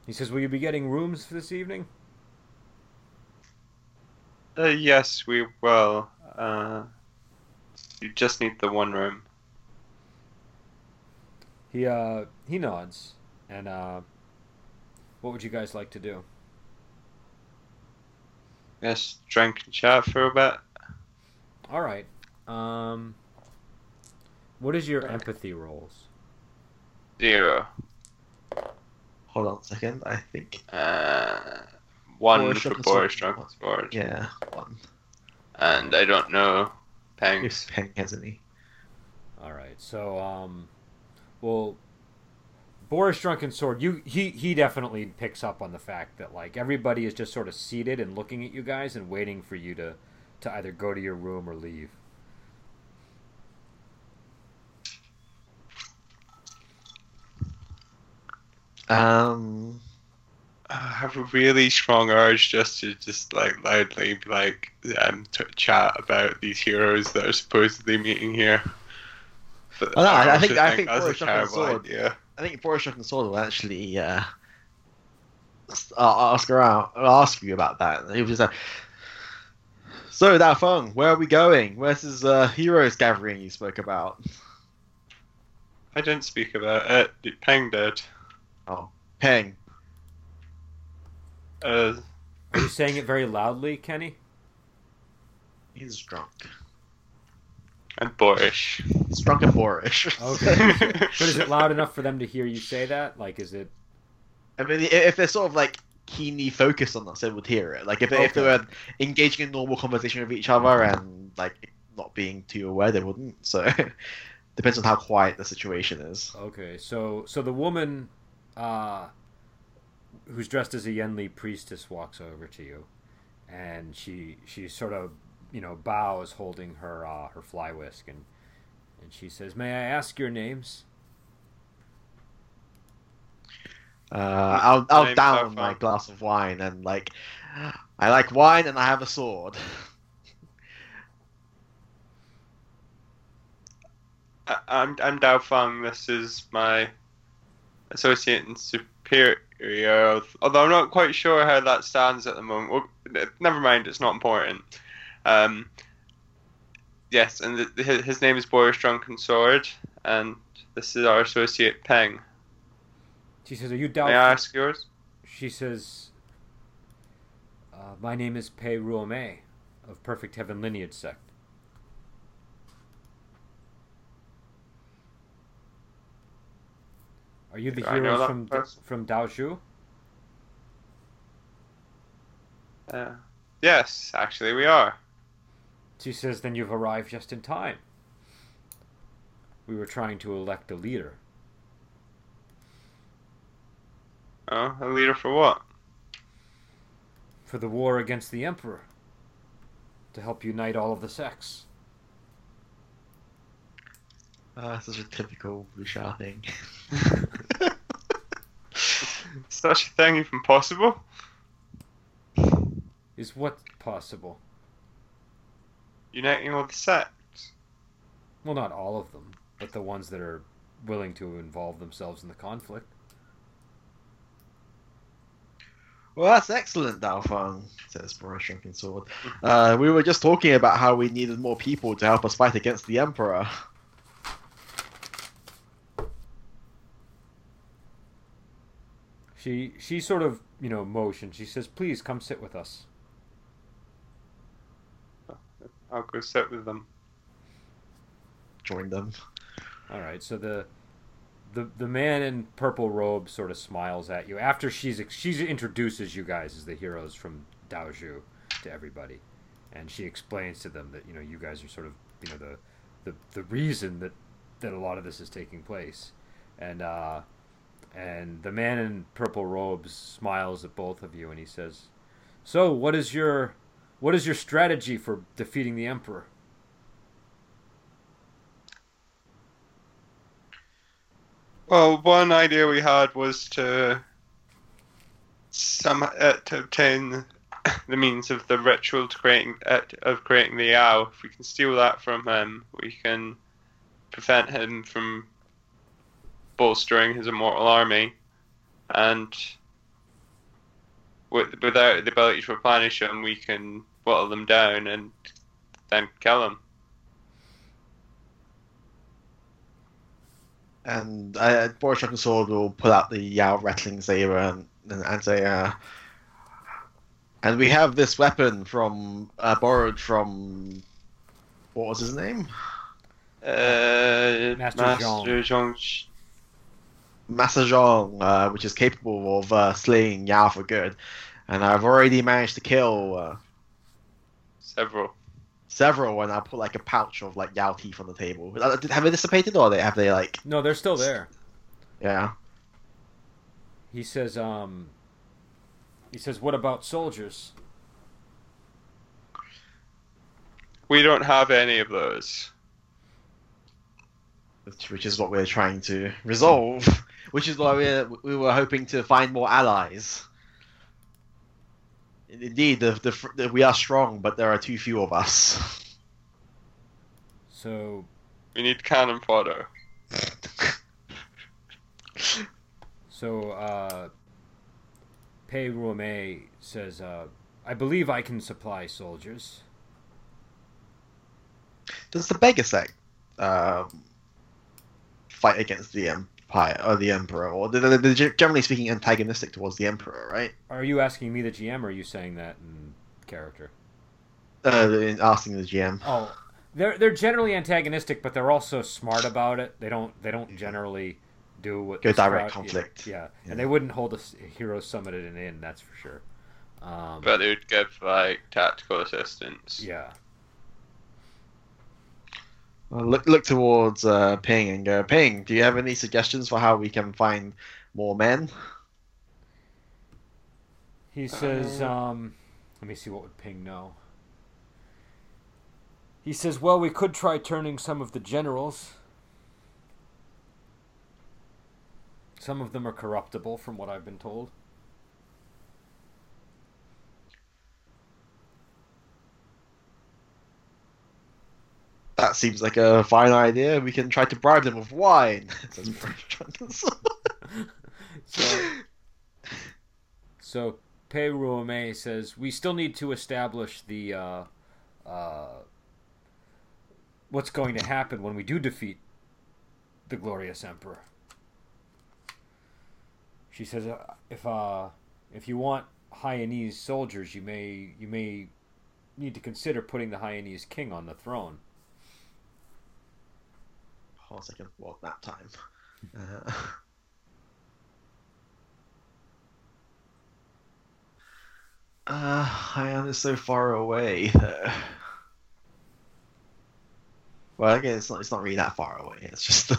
He says, "Will you be getting rooms for this evening?" Uh, yes, we will. Uh, you just need the one room. He uh he nods, and uh, what would you guys like to do? Yes, drink and chat for a bit. All right, um, what is your empathy rolls? Zero. Hold on a second, I think. Uh, one Boris for Drunken Boris Sword. Drunken Yeah, one. And I don't know. Pengs. If Peng has any. All right. So, um, well, Boris Drunken Sword, you he he definitely picks up on the fact that like everybody is just sort of seated and looking at you guys and waiting for you to to either go to your room or leave. Um, I have a really strong urge just to just like loudly like um to chat about these heroes that are supposedly meeting here. But Oh, no, I- I also think- I think that's a Boris Drunken terrible Sword- idea. I think Boris Drunken Sword will actually uh, uh, ask around, ask you about that. He was just like, so fun. Where are we going? Where's this uh, heroes gathering you spoke about? I didn't speak about it. Peng did. Oh, Peng. Uh, Are you saying it very loudly, Kenny? He's drunk. and boorish. He's drunk and boorish. Okay. But is it loud enough for them to hear you say that? Like, is it? I mean, if they're sort of like keenly focused on us, they would hear it. Like if if they were engaging in normal conversation with each other and like not being too aware, they wouldn't. So depends on how quiet the situation is. Okay, so so the woman, uh, who's dressed as a Yenli priestess walks over to you, and she she sort of you know bows, holding her uh, her fly whisk, and and she says, "May I ask your names?" Uh, I'll I'll Name's down Darfan. my glass of wine and like I like wine and I have a sword. I- I'm I'm Dao Feng. This is my associate and superior. Although I'm not quite sure how that stands at the moment. Well, never mind. It's not important. Um, yes, and the, his, his name is Boris Drunken Sword, and this is our associate Peng. She says, "Are you down? May I ask yours? She says, uh, "My name is Pei Ruomei of Perfect Heaven Lineage Sect." Are you the Do I know heroes from person? from Daoju? Uh, yes, actually, we are. She says, "Then you've arrived just in time. We were trying to elect a leader. Oh, a leader for what? for the war against the Emperor, to help unite all of the sects." Ah, Uh, such a typical Bouchard thing. Such a thing even possible? Is what possible? Uniting all the sects. Well, not all of them, but the ones that are willing to involve themselves in the conflict. Well, that's excellent, Dalfang, says Boris Drunken Sword. Uh, we were just talking about how we needed more people to help us fight against the Emperor. She she sort of you know motions. She says, "Please come sit with us." I'll go sit with them. Join them. All right. So the the the man in purple robe sort of smiles at you after she's she's introduces you guys as the heroes from Daoju to everybody, and she explains to them that you know you guys are sort of you know the the the reason that that a lot of this is taking place, and uh, and the man in purple robes smiles at both of you and he says, "So what is your what is your strategy for defeating the emperor?" Well, one idea we had was to some uh, to obtain the means of the ritual to creating uh, of creating the owl. If we can steal that from him, we can prevent him from bolstering his immortal army, and with, without the ability to replenish them, we can whittle them down and then kill them. And uh, Boris Drunken Sword will pull out the Yao Rattling Saber and, and, and say, uh, and we have this weapon from uh, borrowed from what was his name? Uh, Master Master Zhong Master Zhong, uh, which is capable of uh, slaying Yao for good. And I've already managed to kill uh, several. several, and I put like a pouch of like Yao teeth on the table. Uh, Have they dissipated, or they have they like No, they're still there. yeah? He says, um, he says, what about soldiers? We don't have any of those. which, which is what we're trying to resolve. Which is why we we were hoping to find more allies. Indeed, the, the, the, we are strong, but there are too few of us. So, We need cannon fodder. so, uh, Pei Ruomei says, uh, I believe I can supply soldiers. Does the beggar sect um, fight against the empire or the emperor, or they're, they're generally speaking antagonistic towards the emperor, right? Are you asking me, the GM, or are you saying that in character? Uh, asking the GM. Oh, they're they're generally antagonistic, but they're also smart about it. They don't they don't generally do what Go this direct crowd- conflict. Yeah, yeah. Yeah. and they wouldn't hold a hero summit at an inn. That's for sure. Um, But they would give like tactical assistance. yeah, Well, look look towards uh, Ping and go, Ping, do you have any suggestions for how we can find more men? he says. Uh, Um, let me see what would Ping know. He says, "Well, we could try turning some of the generals. Some of them are corruptible, from what I've been told." That seems like a fine idea. We can try to bribe them with wine. So, so Pei Ruomei says we still need to establish the uh, uh, what's going to happen when we do defeat the glorious emperor. She says uh, if uh, if you want Hyanese soldiers, you may you may need to consider putting the Hyanese king on the throne. Hold on a second. What nap time? Uh, uh, Hyan is so far away. though. Well, again, it's not. It's not really that far away. It's just.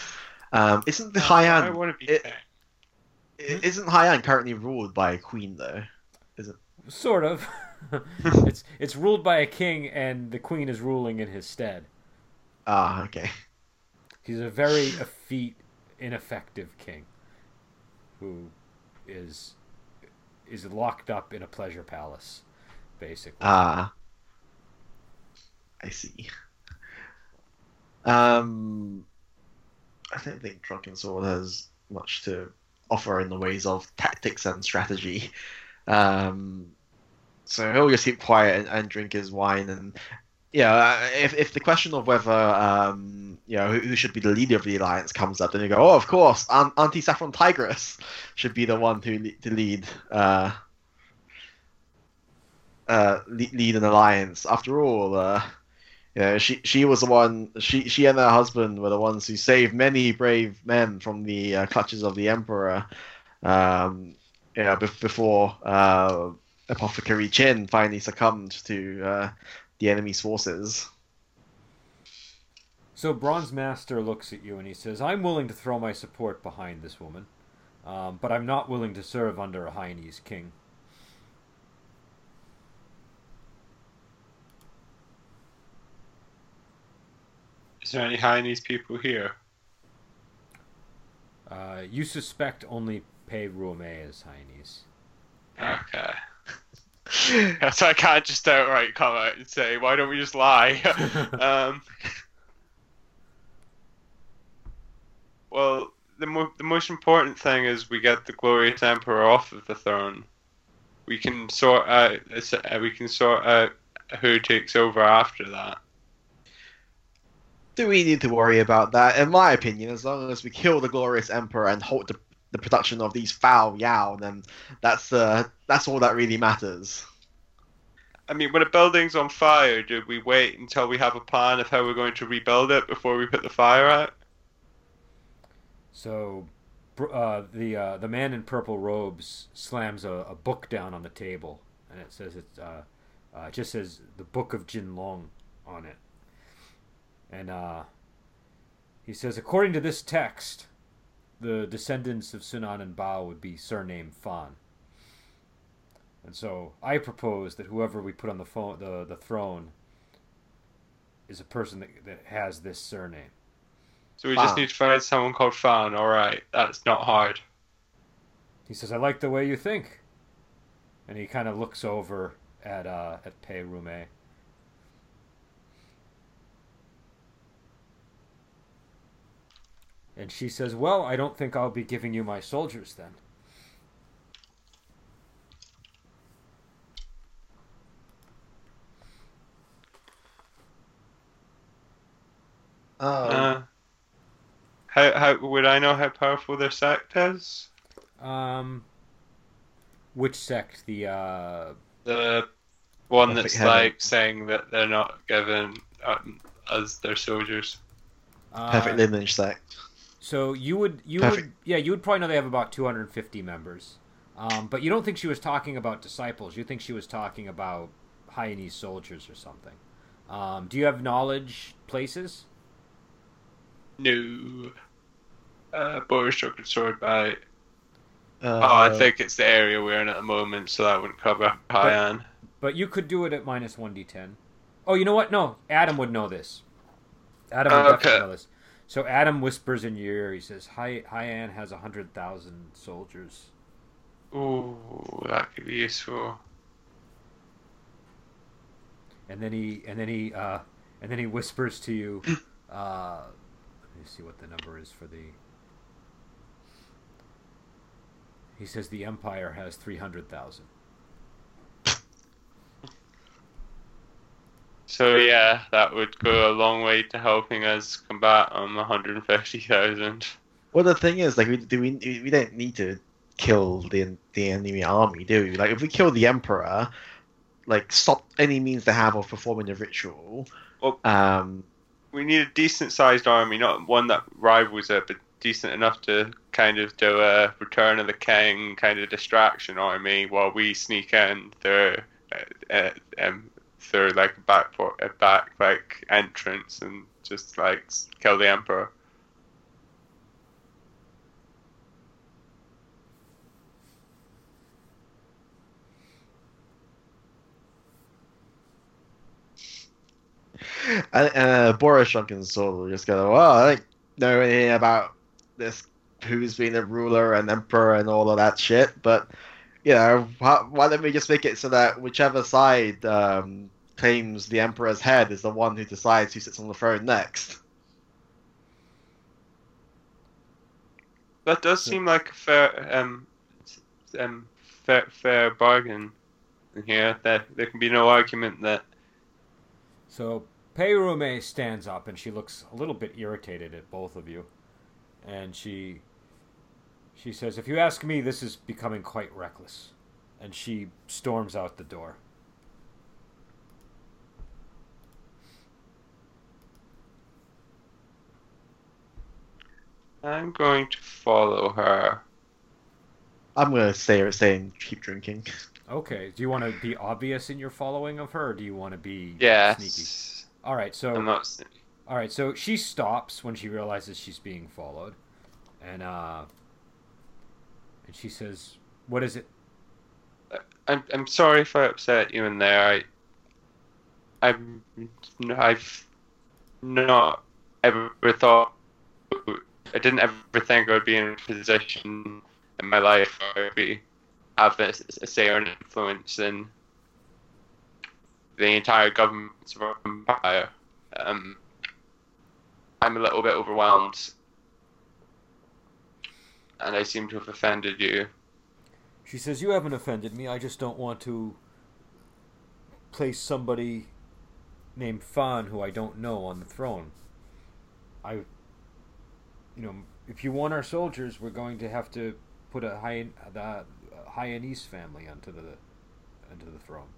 um, isn't the I Hyan? want to be it- there. i- Isn't Hyan currently ruled by a queen though? Sort of. it's it's ruled by a king, and the queen is ruling in his stead. Ah, okay. He's a very effete, ineffective king who is is locked up in a pleasure palace, basically. Ah, I see. Um, I don't think Drunken Sword has much to offer in the ways of tactics and strategy. Um, so he'll just keep quiet and, and drink his wine. And yeah, uh, if if the question of whether um, you know who, who should be the leader of the alliance comes up, then you go, oh, of course, Aunt, Auntie Saffron Tigress should be the one who to lead. Uh, uh, lead an alliance. After all, uh, you know, she she was the one. She she and her husband were the ones who saved many brave men from the uh, clutches of the emperor. Um, you know, bef- before uh, Apothecary Chin finally succumbed to the enemy's forces. So Bronze Master looks at you and he says, "I'm willing to throw my support behind this woman, um, but I'm not willing to serve under a Hyanese king." Is there any Chinese people here? Uh, you suspect only Pei Ruomei is Hyanese. Okay. so I can't just outright come out and say, why don't we just lie? um, well, the, mo- the most important thing is we get the glorious emperor off of the throne. We can sort out uh, we can sort out who takes over after that. Do we need to worry about that? In my opinion, as long as we kill the glorious emperor and halt the, the production of these foul Yao, then that's uh, that's all that really matters. I mean, when a building's on fire, do we wait until we have a plan of how we're going to rebuild it before we put the fire out? So, uh, the uh, the man in purple robes slams a, a book down on the table, and it says it's uh, uh, it just says the Book of Jin Long on it, and uh, he says according to this text, the descendants of Sunan and Bao would be surnamed Fan. And so I propose that whoever we put on the phone, the the throne is a person that, that has this surname. So we just need to find someone called Fan. All right, that's not hard. He says, "I like the way you think," and he kind of looks over at uh, at Pei Rume. And she says, "Well, I don't think I'll be giving you my soldiers then." Oh, Uh, how how would I know how powerful their sect is? Um, which sect? The uh, The one that's heaven. like saying that they're not given um, as their soldiers. uh perfect lineage sect. So you would you would yeah you would probably know they have about 250 members, um, but you don't think she was talking about disciples. You think she was talking about Hyanese soldiers or something. Um, do you have knowledge places? No. Uh, Boris struck a sword by. Uh, oh, I think it's the area we're in at the moment, so that wouldn't cover Hyan. But you could do it at minus one d10. Oh, you know what? No, Adam would know this. Adam would okay. know this. So Adam whispers in your ear. He says, "Hi, "Hyan has a hundred thousand soldiers." Ooh, that could be useful. and then he and then he uh, and then he whispers to you. Uh, let me see what the number is for the. He says the Empire has three hundred thousand. So yeah, that would go a long way to helping us combat um 150,000. Well, the thing is, like, we do we we don't need to kill the the enemy army, do we? Like, if we kill the emperor, like, stop any means they have of performing the ritual. Well- um, We need a decent sized army, not one that rivals it, but decent enough to kind of do a Return of the King kind of distraction army while we sneak in through, uh, uh, um, through like a back a back like entrance and just like kill the Emperor. and uh, Boris just go, well, I don't know anything about this, who's been a ruler and emperor and all of that shit, but, you know, why, why don't we just make it so that whichever side um, claims the emperor's head is the one who decides who sits on the throne next? That does seem like a fair um um fair fair bargain in here. That there can be no argument that So Peirume stands up and she looks a little bit irritated at both of you, and she she says, "If you ask me, this is becoming quite reckless," and she storms out the door. I'm going to follow her. I'm going to stay, stay and keep drinking. Okay. Do you want to be obvious in your following of her, or do you want to be sneaky? All right. So I'm not. s- all right. So she stops when she realizes she's being followed, and uh, and she says, "What is it?" I'm I'm sorry if I upset you in there. I I'm I've not ever thought I didn't ever think I would be in a position in my life where I would be have a, a say or an influence in the entire government's empire. Um, I'm a little bit overwhelmed, and I seem to have offended you. She says, "You haven't offended me. I just don't want to place somebody named Fan who I don't know on the throne. I, you know, if you want our soldiers, we're going to have to put a high the uh, family onto the onto the throne."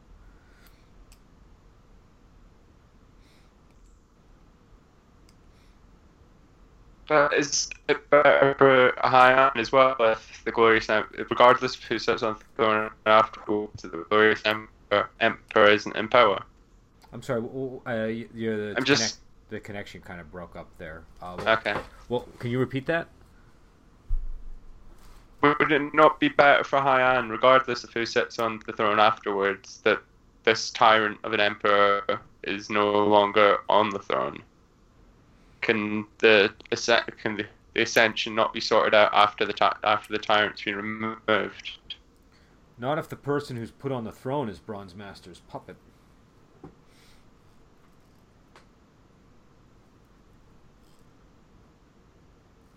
But is it better for Hyan as well if the glorious em- regardless of who sits on the throne afterwards, the glorious emperor, emperor isn't in power? I'm sorry. Uh, you the I'm just- the connection kind of broke up there. Uh, well, Okay. well, can you repeat that? Would it not be better for Hyan, regardless of who sits on the throne afterwards, that this tyrant of an emperor is no longer on the throne? Can the can the, the ascension not be sorted out after the ty- after the tyrant's been removed? Not if the person who's put on the throne is Bronze Master's puppet.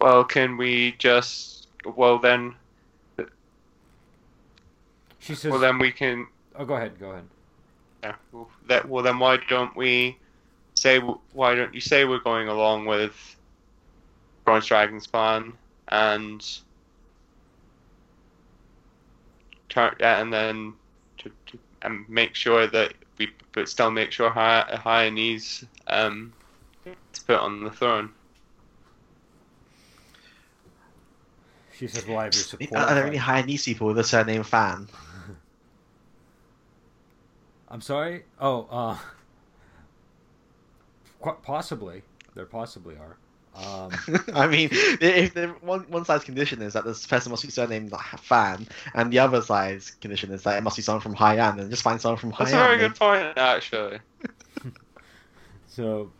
Well, can we just well then She says, well then we can "Oh, go ahead, go ahead." Yeah. Well, that well then why don't we say why don't you say we're going along with Bronze Dragon's plan and turn and then to, to and make sure that we but still make sure high Hyanese um to put on the throne. She says, "Well, I have your support." Are there any but- Hainese people with a surname Fan? I'm sorry. Oh, uh, qu- possibly. There possibly are. Um, I mean, if the one one side's condition is that this person must be surnamed Fan, and the other side's condition is that it must be someone from Haiyan, and just find someone from That's a very good point, actually. so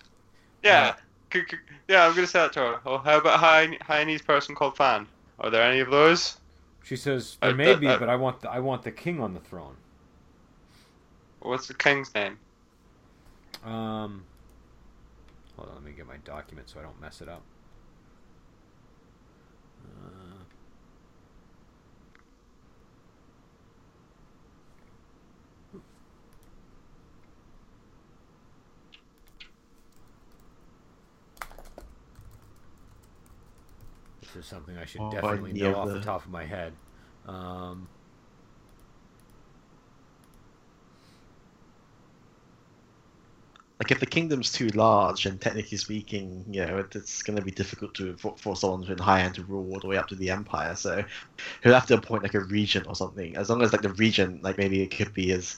Yeah. c- c- Yeah, I'm gonna say that to her. Oh, how about a Hain- Hainese person called Fan? Are there any of those? she says, "There Uh, may be, but I want the, I want the king on the throne." What's the king's name? Um, hold on, let me get my document so I don't mess it up. Uh, This is something I should Oh, definitely know off the the- top of my head. Um, Like if the kingdom's too large, and technically speaking, you know, it, it's going to be difficult to for, for someone in Haiyan to rule all the way up to the empire. So he'll have to appoint like a regent or something. As long as like the regent, like maybe it could be as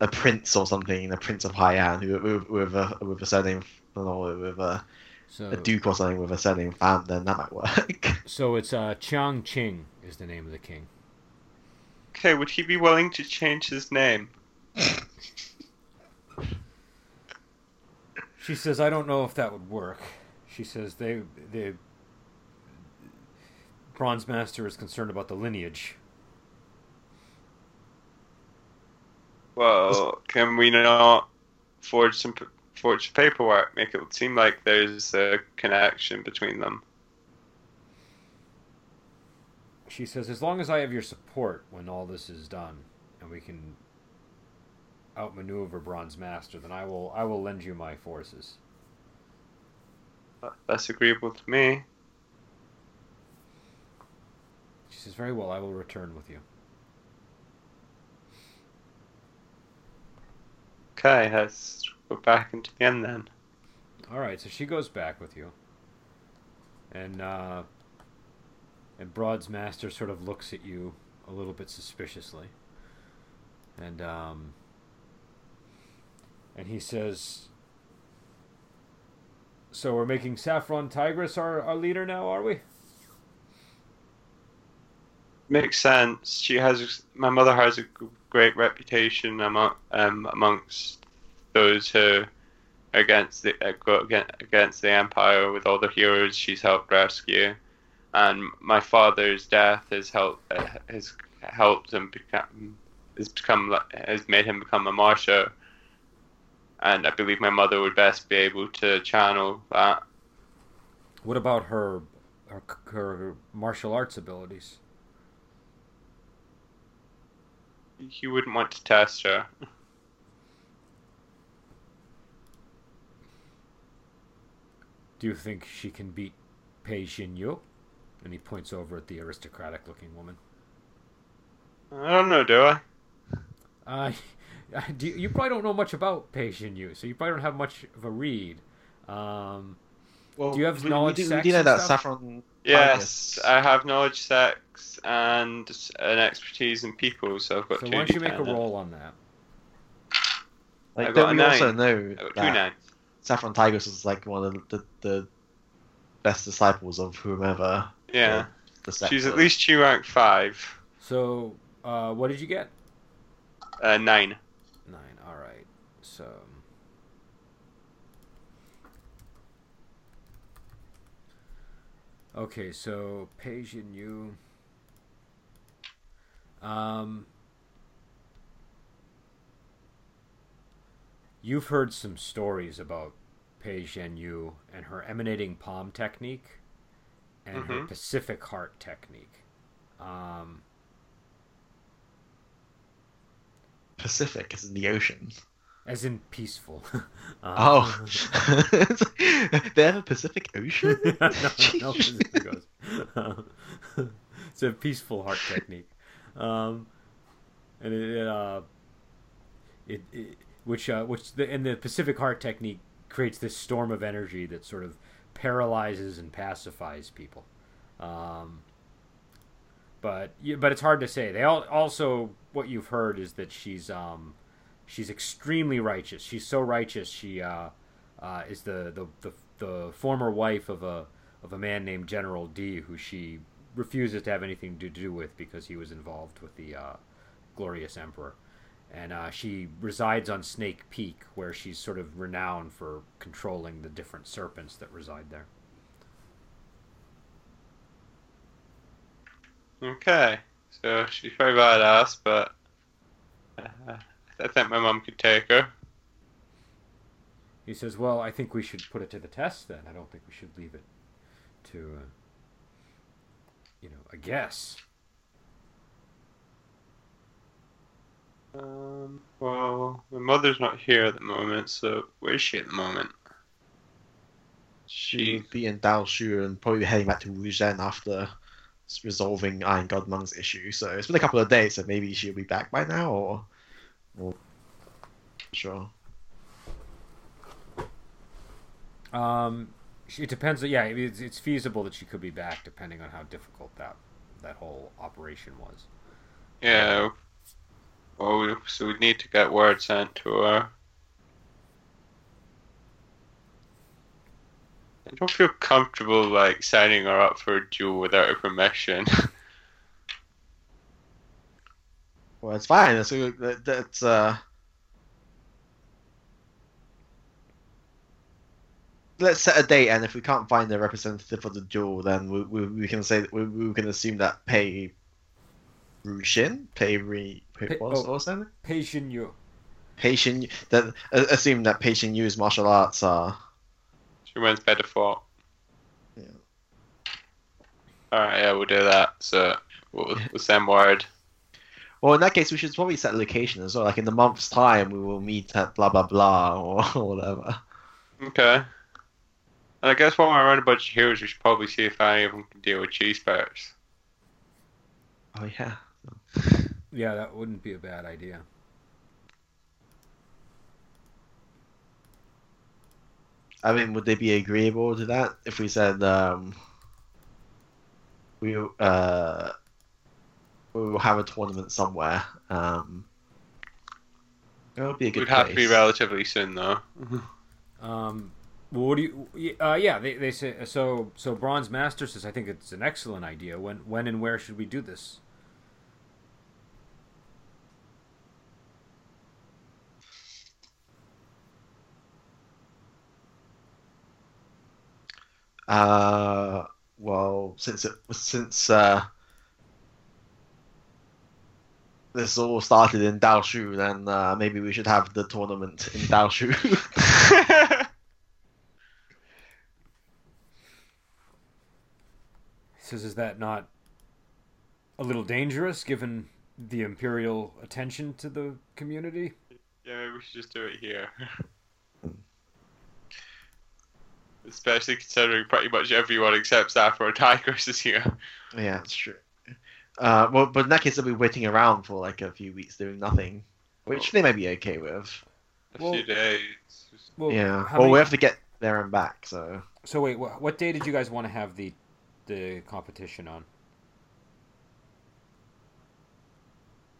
a prince or something, a prince of Haiyan, who with, with a with a surname, or with a, so a duke or something with a surname Fan, then that might work. So it's uh, Chiang Ching is the name of the king. Okay, would he be willing to change his name? She says, "I don't know if that would work." She says, "They, the Bronze Master is concerned about the lineage." Well, can we not forge some p- forge paperwork, make it seem like there's a connection between them? She says, "As long as I have your support when all this is done, and we can outmaneuver Bronze Master, then I will, I will lend you my forces." That's agreeable to me. She says, "Very well, I will return with you." Okay, let's go back into the inn then. All right, so she goes back with you, and uh, and Bronze Master sort of looks at you a little bit suspiciously, and um, and he says, "So we're making Saffron Tigress our, our leader now, are we?" Makes sense. She has my mother has a great reputation among um, amongst those who against the uh, against, against the empire with all the heroes she's helped rescue, and my father's death has helped uh, has helped him become has become has made him become a marshal, and I believe my mother would best be able to channel that. What about her her, her martial arts abilities? You wouldn't want to test her. Do you think she can beat Pei Xinyu? And he points over at the aristocratic-looking woman. I don't know, do I? Uh, do you, you probably don't know much about Pei Xinyu, so you probably don't have much of a read. Um, Well, Do you have we, knowledge We do, sex we do know and that stuff? Saffron. Yes, I have knowledge, sex, and an expertise in people, so I've got so two why don't you make a D10. roll on that? Like, I got don't a we also nine. know I got two that nines. Saffron Tigress is like one of the, the, the best disciples of whomever. Yeah, The sect she's at of- least two rank five. So, uh, what did you get? Uh, nine. Nine. All right. So. Okay, so Pei Xinyu. Um. You've heard some stories about Pei Zhenyu and her emanating palm technique and her Mhm. Pacific heart technique. Um, Pacific is in the ocean. as in peaceful. Um, Oh, they have a Pacific Ocean. no, no, Pacific it's a peaceful heart technique, um, and it, it, uh, it, it which uh, which the and the Pacific heart technique creates this storm of energy that sort of paralyzes and pacifies people. Um, but but it's hard to say. They all also what you've heard is that she's um she's extremely righteous. She's so righteous she uh, uh, is the, the the the former wife of a of a man named General D, who she refuses to have anything to do with because he was involved with the uh, glorious emperor. And uh, she resides on Snake Peak, where she's sort of renowned for controlling the different serpents that reside there. Okay, so she's very badass, but uh, I think my mom could take her. He says, "Well, I think we should put it to the test. Then I don't think we should leave it to, uh, you know, a guess." Um, well, my mother's not here at the moment, so where is she at the moment? She She, would be in Daoshu and probably heading back to Wuzhen after resolving Iron God Mung's issue. So it's been a couple of days, so maybe she'll be back by now, or, or sure. Um, it depends. Yeah, it's, it's feasible that she could be back, depending on how difficult that that whole operation was. yeah. We, so we need to get word sent to her. I don't feel comfortable like signing her up for a duel without her permission. Well, it's fine. That's that, that's uh. Let's set a date, and if we can't find a representative for the duel, then we, we, we can say we, we can assume that Pei Rushin, Pei Ri, Pei, Pei- what's, oh. what's that? Patient you. Patient that uh, assume that Patient Yu's martial arts are she wins by default. Yeah. Alright, yeah, we'll do that. So we'll, we'll send word. well. In that case, we should probably set a location as well. Like in a month's time, we will meet at blah blah blah or, or whatever. Okay. And I guess while we're around a bunch of heroes, we should probably see if any of them can deal with cheese powers. Oh yeah. Yeah, that wouldn't be a bad idea. I mean, would they be agreeable to that if we said um, we uh, we will have a tournament somewhere? Um, it would be a good We'd have to be relatively soon, though. Um, well, what do you? Uh, yeah, they, they say so. So Bronze Master says, I think it's an excellent idea. When when and where should we do this? Uh, well, since it since uh, this all started in Daoshu, then uh, maybe we should have the tournament in Daoshu. He says, is that not a little dangerous given the imperial attention to the community? yeah, maybe we should just do it here. Especially considering pretty much everyone except Afro Tigers is here. yeah, that's true. Uh, well, but in that case, they'll be waiting around for like a few weeks doing nothing, which they might be okay with. A Well- few days. Well, yeah. Well, many- we have to get there and back, so. So wait, what, what day did you guys want to have the the competition on?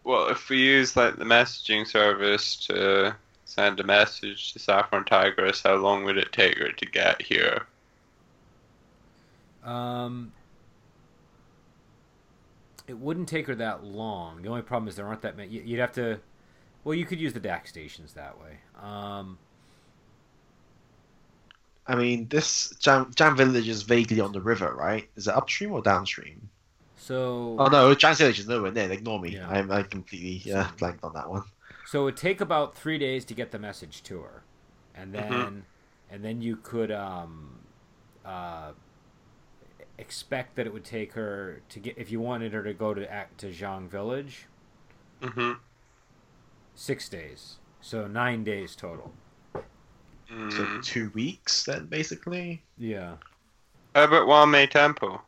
Well, if we use like the messaging service to send a message to Saffron Tigress, how long would it take her to get here? Um, it wouldn't take her that long. The only problem is there aren't that many. you- You'd have to. Well, you could use the DAC stations that way. Um, I mean, this Jam, Jam Village is vaguely on the river, right? Is it upstream or downstream? so Oh no, Jam Village is nowhere near. Ignore me. Yeah. I, I completely yeah, blanked on that one. So it would take about three days to get the message to her, and then Mhm. and then you could um, uh, expect that it would take her to get if you wanted her to go to act to Zhang Village, Mm-hmm. six days. So nine days total. So Mm. two weeks then, basically. Yeah. How about Wanmei Temple?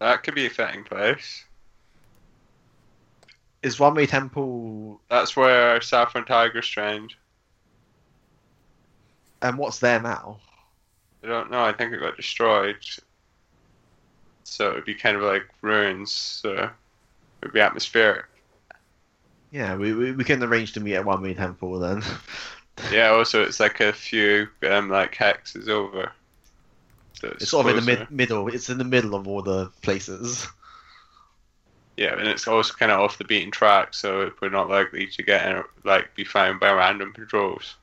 That could be a fitting place. Is Wanmei Temple That's where Saffron Tigress trained. and what's there now? I don't know. I think it got destroyed. so it would be kind of like ruins. So it would be atmospheric. Yeah, we, we, we can arrange to meet at Wanmei Temple then. Yeah. Also, it's like a few um like hexes over. So It's sort of in the mid, middle. It's in the middle of all the places. Yeah, and it's also kind of off the beaten track, so we're not likely to get in, like be found by random patrols.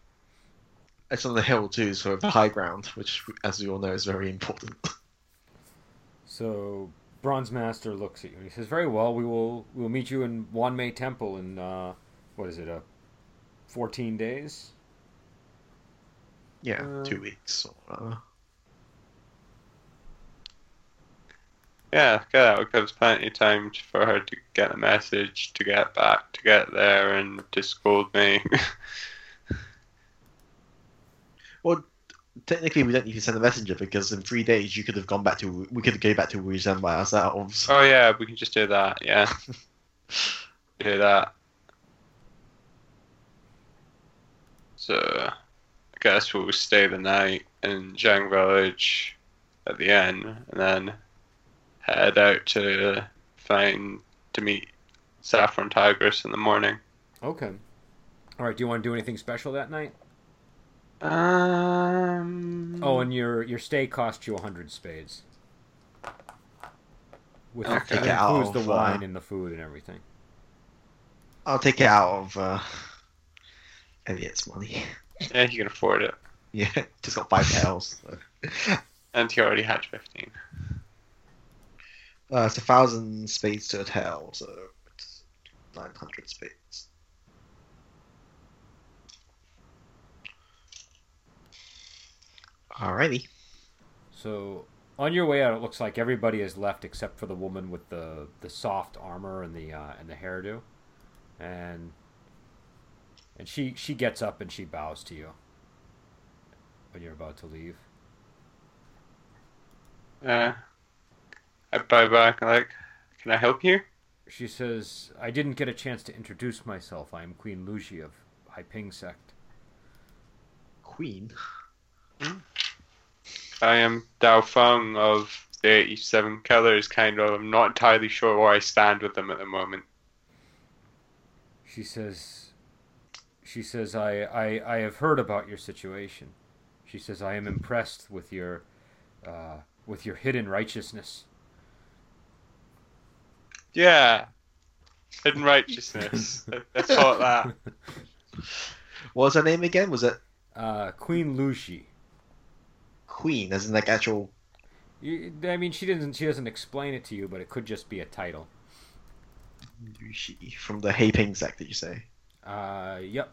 It's on the hill too, so the high ground, which, as we all know, is very important. So Bronze Master looks at you and he says, "Very well. We will we will meet you in Wanmei Temple in uh, what is it? Uh, fourteen days." yeah, Uh, two weeks. Or, uh, Yeah, that would give plenty of time for her to get the message, to get back, to get there, and to scold me. Well, technically, we don't need to send a messenger because in three days you could have gone back to. We could go back to Wuzhen by ourselves. oh yeah, we can just do that. Yeah, do that. So, I guess we'll stay the night in Zhang Village at the inn, and then head out to find to meet Saffron Tigress in the morning. Okay. All right. Do you want to do anything special that night? Um. Oh, and your your stay costs you a hundred spades. With Okay. that Take it out includes the of, uh, wine and the food and everything. I'll take it out of uh, Elliot's money. yeah, you can afford it, Yeah, just got five taels. So. and he already had fifteen. Uh, it's a thousand spades to a tael, so it's nine hundred spades. Alrighty. So on your way out, it looks like everybody has left except for the woman with the the soft armor and the uh, and the hairdo, and and she she gets up and she bows to you when you're about to leave. Uh, I buy back like, can I help you? She says, "I didn't get a chance to introduce myself. I am Queen Luji of Haiping sect." Queen. I am Dao Feng of the 87 Killers, kind of. I'm not entirely sure where I stand with them at the moment. She says, "She says I I I have heard about your situation." She says, "I am impressed with your uh, with your hidden righteousness." Yeah. Hidden righteousness. Let's call it that. What was her name again? Was it Uh, Queen Lushi. Queen, as in like actual? You, I mean, she doesn't she doesn't explain it to you, but it could just be a title. Yushi from the Haiping sect? Did you say? Uh, yep.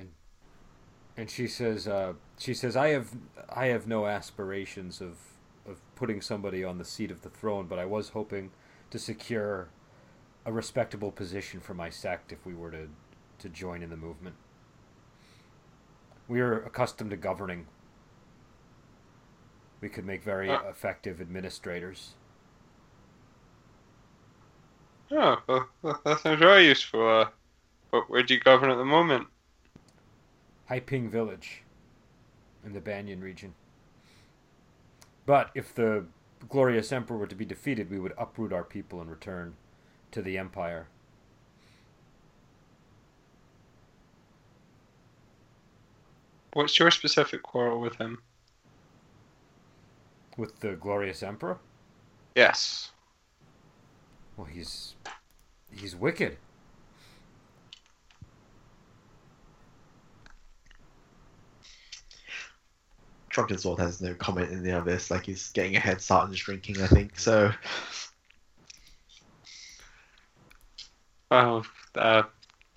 And, and she says, uh, she says, I have, I have no aspirations of, of putting somebody on the seat of the throne, but I was hoping to secure a respectable position for my sect if we were to, to join in the movement. We are accustomed to governing. We could make very Uh. effective administrators. Oh, well, that sounds very useful. Uh, but where do you govern at the moment? Haiping Village in the Banyan region. But if the glorious emperor were to be defeated, we would uproot our people and return to the empire. What's your specific quarrel with him? With the glorious emperor? Yes. Well, he's he's wicked. Drunken Sword has no comment in the this. Like he's getting a head start and his drinking, I think. So Well, uh,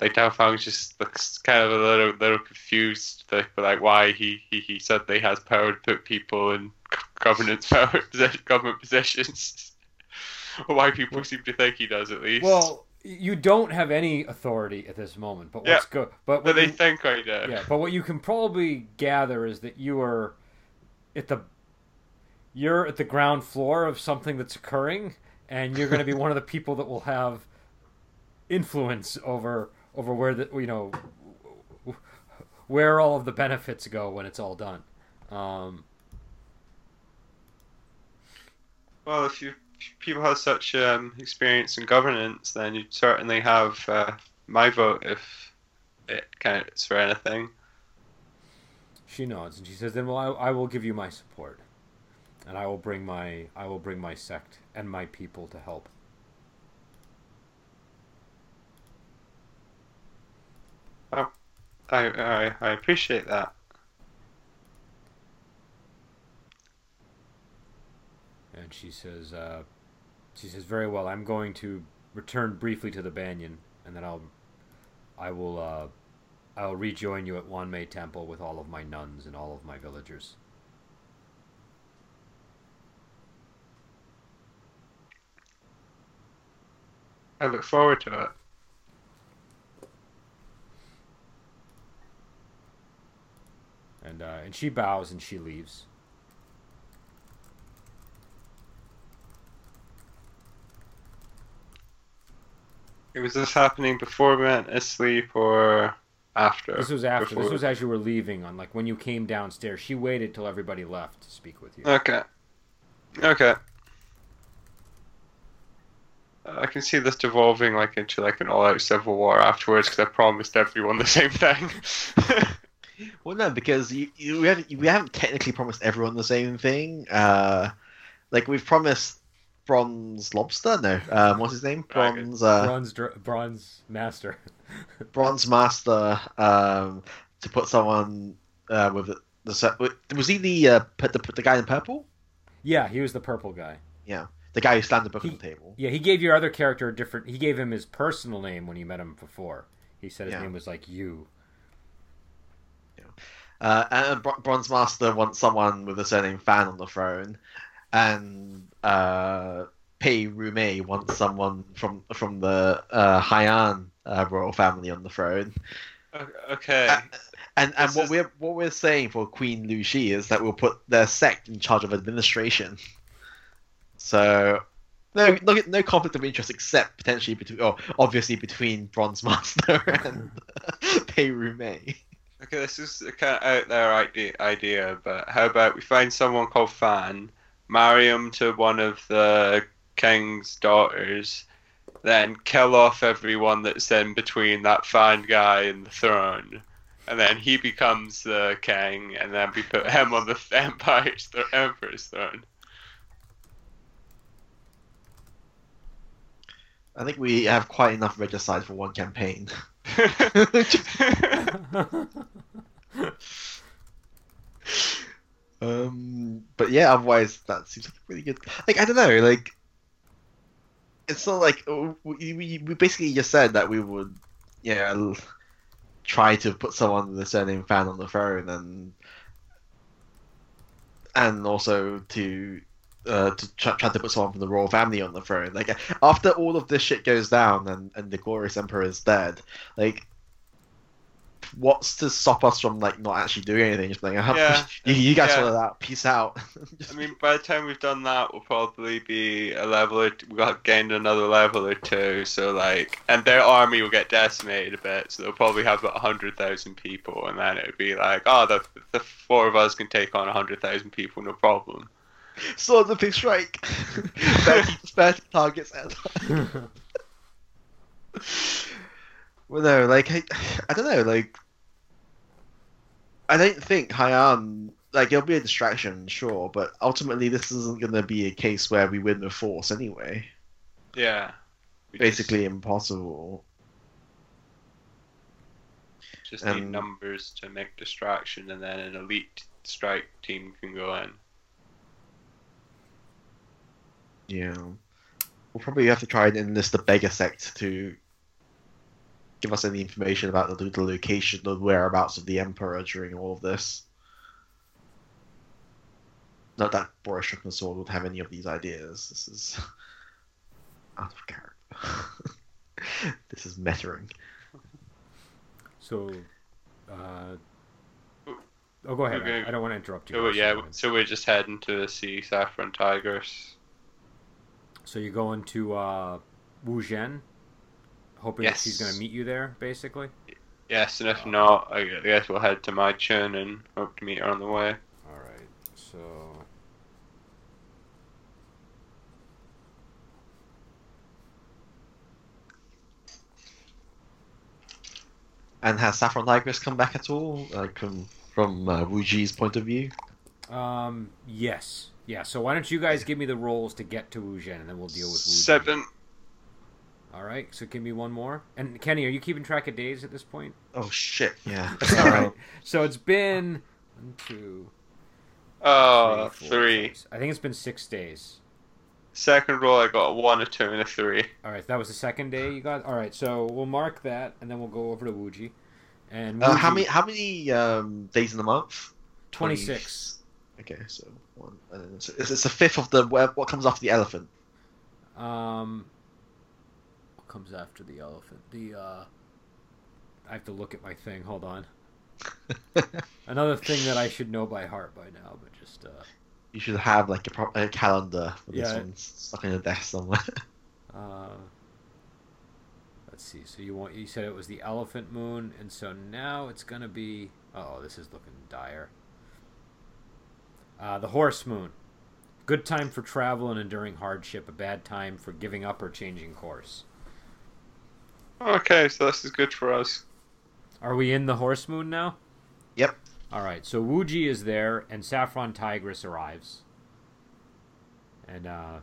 like Dao Feng just looks kind of a little, little confused, like, like why he, he, he suddenly has power to put people in governance power, government positions. or why people seem to think he does, at least. Well, you don't have any authority at this moment, but what's go but but what they you- think I do. yeah, but what you can probably gather is that you are at the you're at the ground floor of something that's occurring and you're going to be one of the people that will have influence over over where the you know where all of the benefits go when it's all done. Um, Well, if you if people have such um, experience in governance, then you'd certainly have uh, my vote if it counts for anything. She nods and she says, "Then well, I, I will give you my support, and I will bring my I will bring my sect and my people to help." I, I I appreciate that. And she says, uh, she says, very well. I'm going to return briefly to the Banyan, and then I'll, I will, uh, I'll rejoin you at Wanmei Temple with all of my nuns and all of my villagers. I look forward to it. And uh, and she bows and she leaves. Was this happening before we went asleep, or after? This was after. Before- This was as you were leaving. On like when you came downstairs, she waited till everybody left to speak with you. Okay. Okay. I can see this devolving like into like an all-out civil war afterwards because I promised everyone the same thing. Well, no, because you, you we haven't we haven't technically promised everyone the same thing. Uh, like we've promised Bronze Lobster. No, um, what's his name? Bronze uh, bronze, dr- bronze master. Bronze Master. Um, to put someone uh, with the, the was he the uh, put the the guy in purple? yeah, he was the purple guy. Yeah, the guy who slammed the book He- on the table. Yeah, he gave your other character a different. He gave him his personal name when you met him before. He said his Yeah. name was like you. Uh, and Bro- Bronze Master wants someone with a surname Fan on the throne, and uh, Pei Ruomei wants someone from from the uh, Haiyan uh, royal family on the throne. Okay. Uh, and and This what is- we're what we're saying for Queen Lu Shi is that we'll put their sect in charge of administration. So. No, no, no conflict of interest except potentially between, oh, obviously between Bronze Master and Pei Ruomei. Okay, this is a kind of out there idea, idea, but how about we find someone called Fan, marry him to one of the king's daughters, then kill off everyone that's in between that Fan guy and the throne, and then he becomes the king, and then we put him on the empire's th- emperor's throne. I think we have quite enough regicide for one campaign. um, but yeah, otherwise that seems like a really good. Like I don't know, like it's not like oh, we, we, we basically just said that we would, yeah, l- try to put someone with a surname fan on the throne and and also to uh, to try, try to put someone from the royal family on the throne. Like after all of this shit goes down and, and the glorious emperor is dead, like what's to stop us from like not actually doing anything? Just like, oh, Yeah. you, you guys Yeah. sort it out. Peace out. I mean, by the time we've done that, we'll probably be a level or we got gained another level or two. So like, and their army will get decimated a bit. So they'll probably have about hundred thousand people, and then it'd be like, oh, the the four of us can take on hundred thousand people, no problem. Sword the big strike. 30, 30 targets at a time. Well, no, like I, I don't know, like I don't think Haiyan like it'll be a distraction, sure, but ultimately this isn't going to be a case where we win with force anyway. Yeah. Basically impossible. just, just need um, numbers to make distraction, and then an elite strike team can go in. Yeah, we'll probably have to try and enlist the beggar sect to give us any information about the, the location, the whereabouts of the emperor during all of this. Not that Boris Sword would have any of these ideas. This is out of character. this is mettering. so, uh, oh, go ahead. Okay. I, I don't want to interrupt you. So guys. yeah, Go so we're just heading to see Saffron Tigress. So you're going to uh, Wu Zhen, hoping that she's going to meet you there, basically. Yes, and if not, I guess we'll head to my chun and hope to meet her on the way. All right. So And has Saffron Tigress come back at all? Like from from uh, Wuji's point of view? Um. Yes. Yeah. So why don't you guys give me the rolls to get to Wu Zhen, and then we'll deal with Wu Zhen. Seven. All right. So give me one more. And Kenny, are you keeping track of days at this point? Oh shit! Yeah. All right. So it's been one, two, Oh, three, four, three. five, six- I think it's been six days. Second roll, I got a one, a two, and a three. All right. That was the second day you got. All right. So we'll mark that, and then we'll go over to Wuji. And Uh, how many how many um, days in the month? Twenty-six. Okay, so one. And then it's, it's, it's a fifth of the what what comes after the elephant. Um, what comes after the elephant? The uh, I have to look at my thing. Hold on. Another thing that I should know by heart by now, but just uh, You should have like a, pro- a calendar for this Yeah. one stuck on your desk somewhere. uh, let's see. So you want you said it was the elephant moon, and so now it's gonna be. Oh, this is looking dire. Uh, the horse moon. Good time for travel and enduring hardship. A bad time for giving up or changing course. Okay, so this is good for us. Are we in the horse moon now? Yep. All right. So Wuji is there, and Saffron Tigress arrives, and uh,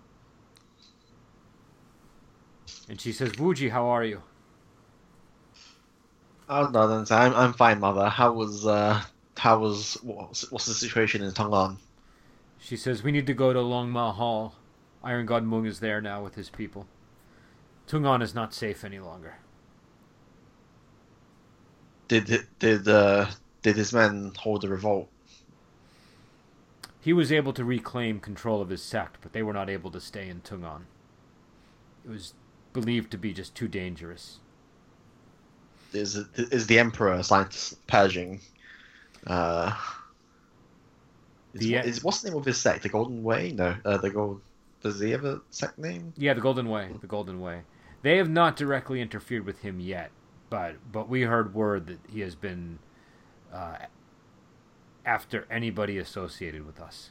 and she says, "Wuji, how are you?" oh no, then I'm I'm fine, mother. How was uh how was what's, what's the situation in Tongan? She says, "We need to go to Longma Hall. Iron God Mung is there now with his people. Tungan is not safe any longer." Did did uh did his men hold a revolt? He was able to reclaim control of his sect, but they were not able to stay in Tungan. It was believed to be just too dangerous. Is is the emperor assigned purging? Uh, is, The- is what's the name of his sect? The Golden Way? No, uh, the Gold. Does he have a sect name? Yeah, the Golden Way. The Golden Way. They have not directly interfered with him yet, but but we heard word that he has been uh, after anybody associated with us.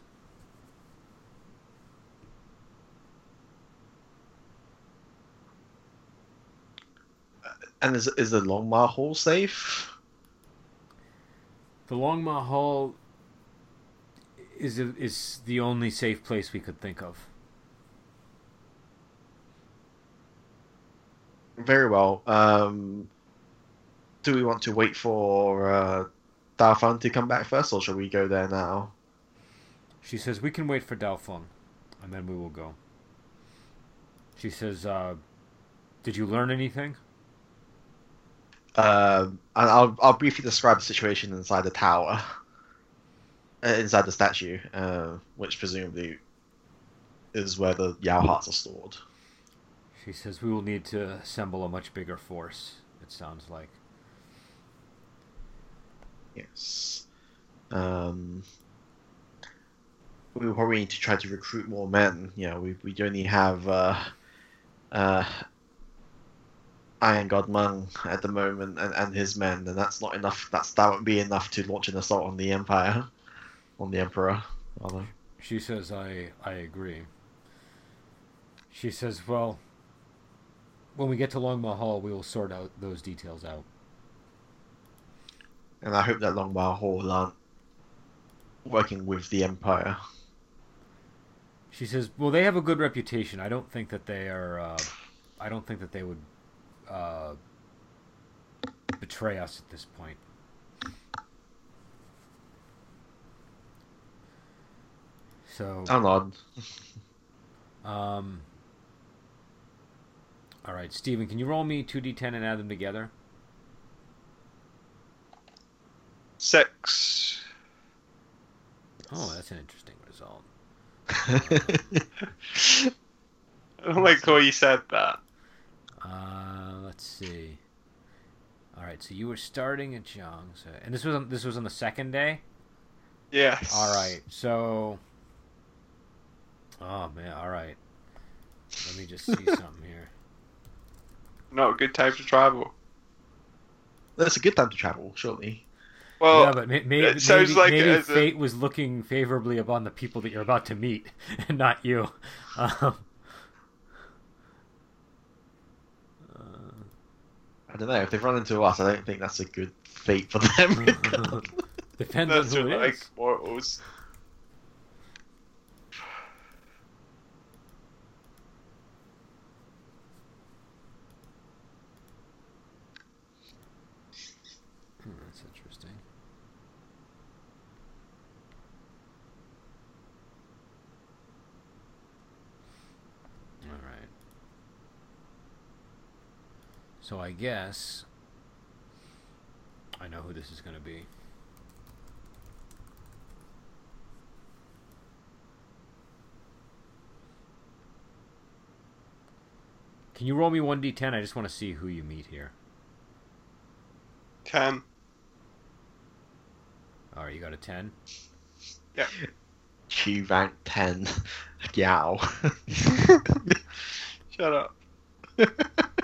And is is the Longma Hall safe? The Longma Hall is is the only safe place we could think of. Very well. Um, do we want to wait for uh, to come back first, or shall we go there now? She says we can wait for Dao Feng, and then we will go. She says, uh, "Did you learn anything?" Um, and I'll I'll briefly describe the situation inside the tower, uh, inside the statue, uh, which presumably is where the Yao hearts are stored. She says we will need to assemble a much bigger force. It sounds like. Yes. Um, we probably need to try to recruit more men. You know, we we only have uh, uh, Iron God Mung at the moment and, and his men, and that's not enough. That's that won't be enough to launch an assault on the Empire, on the Emperor. Rather. She says, I, I agree. She says, well, when we get to Longma Hall, we will sort out those details out. And I hope that Longma Hall aren't working with the Empire. She says, well, they have a good reputation. I don't think that they are, uh, I don't think that they would uh, betray us at this point. So, I'll nod. um, all right, Steven, can you roll me 2d10 and add them together? Six. Oh, that's an interesting result. I don't like the way you said that. Uh, let's see. All right, so you were starting at Jiang, so, and this was on, this was on the second day. Yes. All right, so. Oh man, all right. Let me just see something here. Not a good time to travel. That's a good time to travel, surely. Well, yeah, but may- maybe, it sounds maybe, like maybe as a- fate was looking favorably upon the people that you're about to meet, and not you. Um, I don't know. If they've run into us, I don't think that's a good fate for them. depends that's on who it like is. mortals. Hmm, that's interesting. All right. So I guess I know who this is going to be. Can you roll me 1d10? I just want to see who you meet here. Ten. All right, you got a 10. Yeah. Chi rank 10. Yow. Shut up.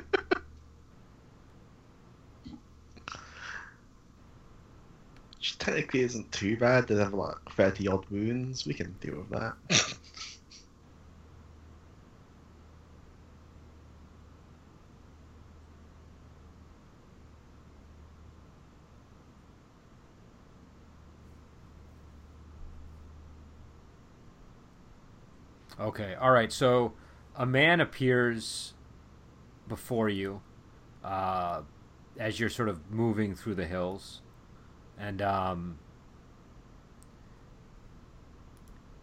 Technically isn't too bad. They have like 30 odd wounds. We can deal with that. Okay, all right. So a man appears before you uh, as you're sort of moving through the hills, and um,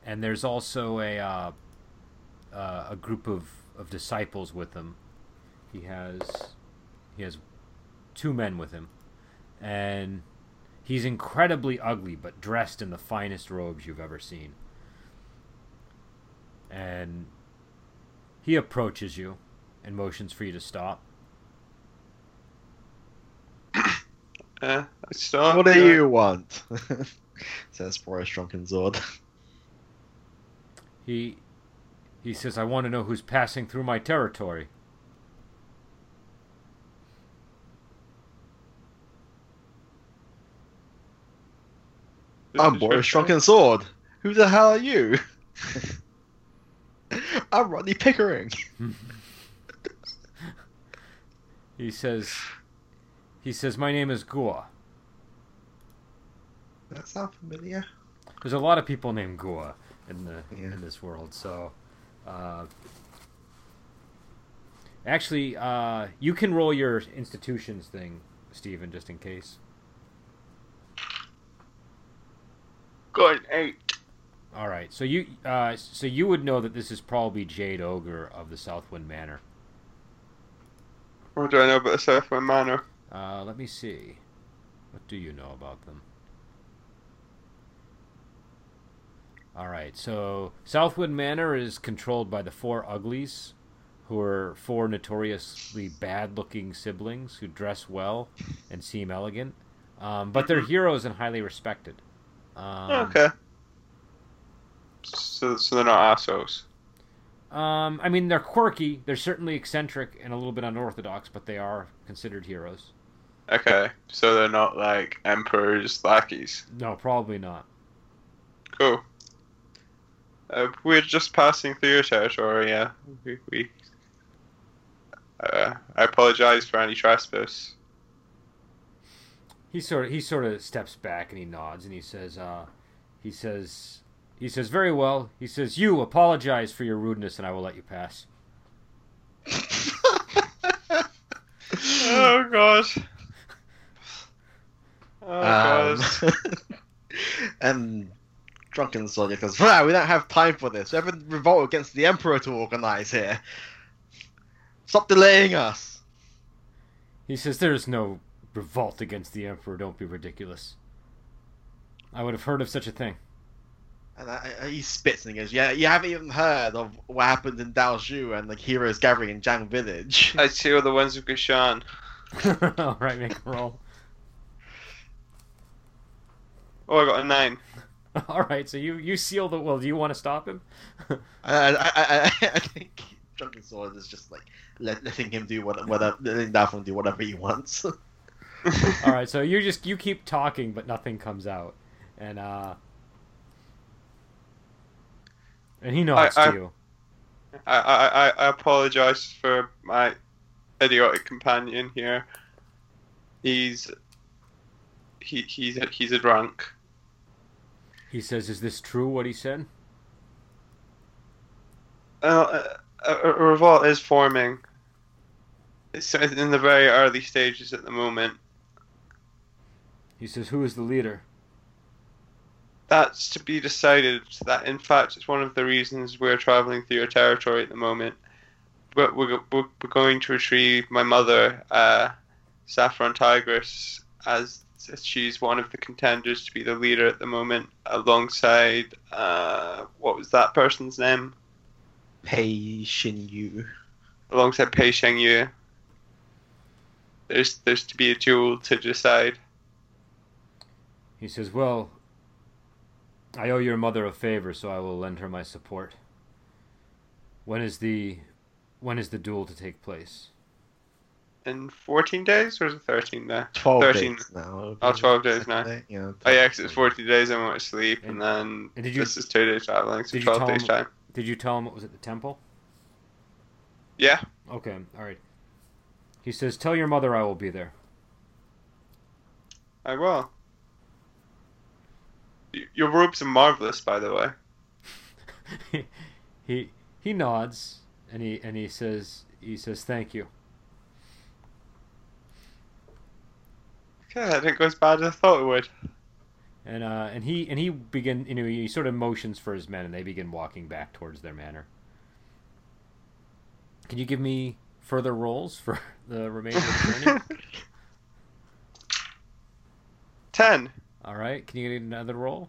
and there's also a uh, uh, a group of, of disciples with him. He has he has two men with him, and he's incredibly ugly, but dressed in the finest robes you've ever seen and he approaches you and motions for you to stop. I start. what do uh, you want? Says Boris Drunken Sword. He he says, "I want to know who's passing through my territory." I'm Boris your Drunken Sword. Who the hell are you? I'm Rodney Pickering. He says, "He says my name is Gua." That sound familiar? There's a lot of people named Gua in the Yeah. in this world, so. Uh, actually, uh, you can roll your institutions thing, Stephen, just in case. Good eight. All right, so you uh, so you would know that this is probably Jade Ogre of the Southwind Manor. What do I know about the Southwind Manor? Uh, let me see. What do you know about them? All right, so Southwind Manor is controlled by the Four Uglies, who are four notoriously bad-looking siblings who dress well and seem elegant, um, but they're heroes and highly respected. Um, okay. So, so they're not assholes. Um, I mean, they're quirky. They're certainly eccentric and a little bit unorthodox, but they are considered heroes. Okay. So they're not like emperor's lackeys. No, probably not. Cool. Uh, we're just passing through your territory, yeah. We, we uh, I apologize for any trespass. He sort of he sort of steps back and he nods and he says, uh, he says, he says very well. He says, "You apologize for your rudeness, and I will let you pass." Oh god. Oh Um, and Drunken Sword goes, wow, we don't have time for this. We have a revolt against the Emperor to organize here. Stop delaying us. He says, "There is no revolt against the emperor. Don't be ridiculous. I would have heard of such a thing." And I, I, he spits and he goes, yeah, you haven't even heard of what happened in Daoshu and like heroes gathering in Jiang Village. I seal the ones of Gashan. All right, make a roll. Oh, I got a nine. All right, so you you seal the. Well, do you want to stop him? I, I, I, I, I think Drunken Sword is just like let, letting him do what whatever letting Davon do whatever he wants. All right, so you just you keep talking, but nothing comes out, and uh, and he nods I- to I- you. I, I, I- I apologize for my idiotic companion here. He's he he's a, he's a drunk. He says, "Is this true? What he said?" Uh, a, a, revolt is forming. It's in the very early stages at the moment. He says, "Who is the leader?" That's to be decided. That in fact it's one of the reasons we're traveling through your territory at the moment. We're, we're, we're we're going to retrieve my mother, uh, Saffron Tigress, as she's one of the contenders to be the leader at the moment, alongside uh, what was that person's name? Pei Shin Yu. Alongside Pei Sheng Yu. There's there's to be a duel to decide. He says, "Well, I owe your mother a favor, so I will lend her my support. When is the when is the duel to take place?" In 14 days or is it 13 now? Twelve 13. days now. Oh, 12 days now. Day? Yeah. Oh yeah, 'cause it's 40 days I went to sleep, and, And- then and did you- this is two days traveling, so did 12 days him- time. Did you tell him what was at the temple? Yeah, Okay, all right. He says, "Tell your mother I will be there." I will. Your robes are marvelous, by the way. he he nods and he and he says he says thank you. Okay, that didn't go as bad as I thought it would. And uh and he and he begin you know he sort of motions for his men and they begin walking back towards their manor. Can you give me further rolls for the remainder of the journey? 10. All right. Can you get another roll?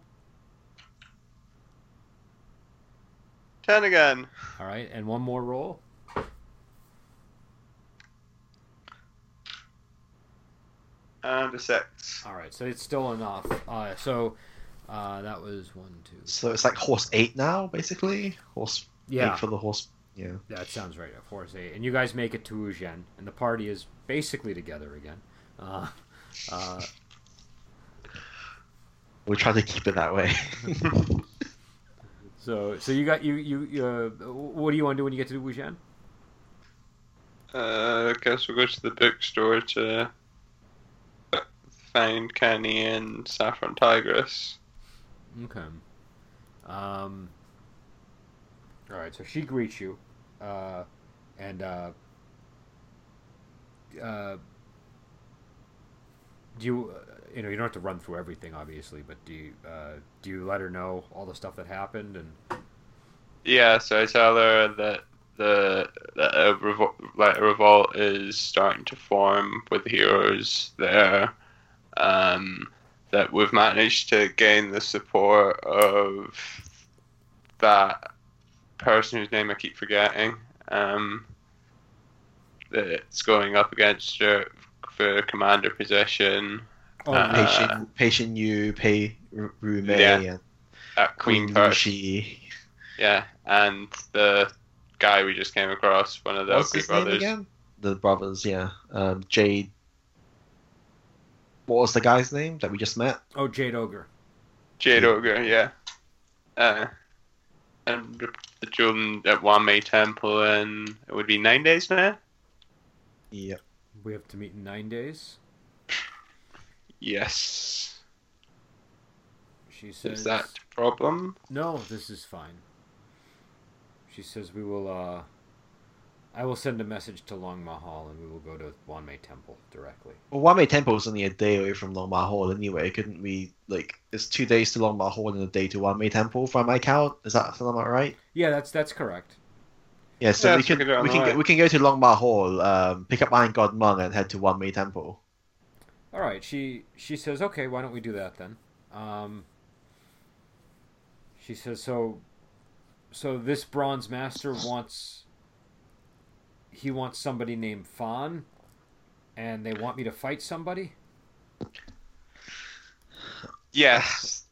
10 again. All right, and one more roll. And a 6. All right, so it's still enough. Uh, so uh, that was one, two. So it's like horse eight now, basically. Horse Yeah, eight for the horse. Yeah. that sounds right. Of course, eight. And you guys make it to Wuzhen, and the party is basically together again. Uh, uh, We'll try to keep it that way. so, so you got you you. you uh, what do you want to do when you get to Wuzhen? Uh, I guess we'll go to the bookstore to find Kenny and Saffron Tigress. Okay. Um. All right. So she greets you, uh, and uh, uh, do you, uh, you know, you don't have to run through everything, obviously, but do you, uh, do you let her know all the stuff that happened and? Yeah, so I tell her that the that a revolt, like revolt is starting to form with heroes there. Um, that we've managed to gain the support of that person whose name I keep forgetting. Um, that's going up against her for commander position Oh, Uh, Patient, patient you, Pei Ruomei, Yeah. and at Queen Lushi. Yeah, and the guy we just came across, one of the What's Oakley brothers. The brothers, yeah. Um, Jade. What was the guy's name that we just met? oh, Jade Ogre. Jade Ogre, yeah. Uh, and the- the children at Wanmei Temple, and it would be nine days now? Yep. We have to meet in nine days. Yes. She says. Is that a problem? No, this is fine. She says we will. uh I will send a message to Longma Hall, and we will go to Wanmei Temple directly. Well, Wanmei Temple is only a day away from Longma Hall anyway. Couldn't we, like, it's two days to Longma Hall and a day to Wanmei Temple from my count? Is that something about right? Yeah, that's that's correct. Yeah, so Yeah, we so we can can do it on we can go, we can go to Longma Hall, um, pick up Iron God Mung, and head to Wanmei Temple. All right. She she says, okay, why don't we do that then? Um, she says, so so this bronze master wants he wants somebody named Fawn, and they want me to fight somebody. Yes.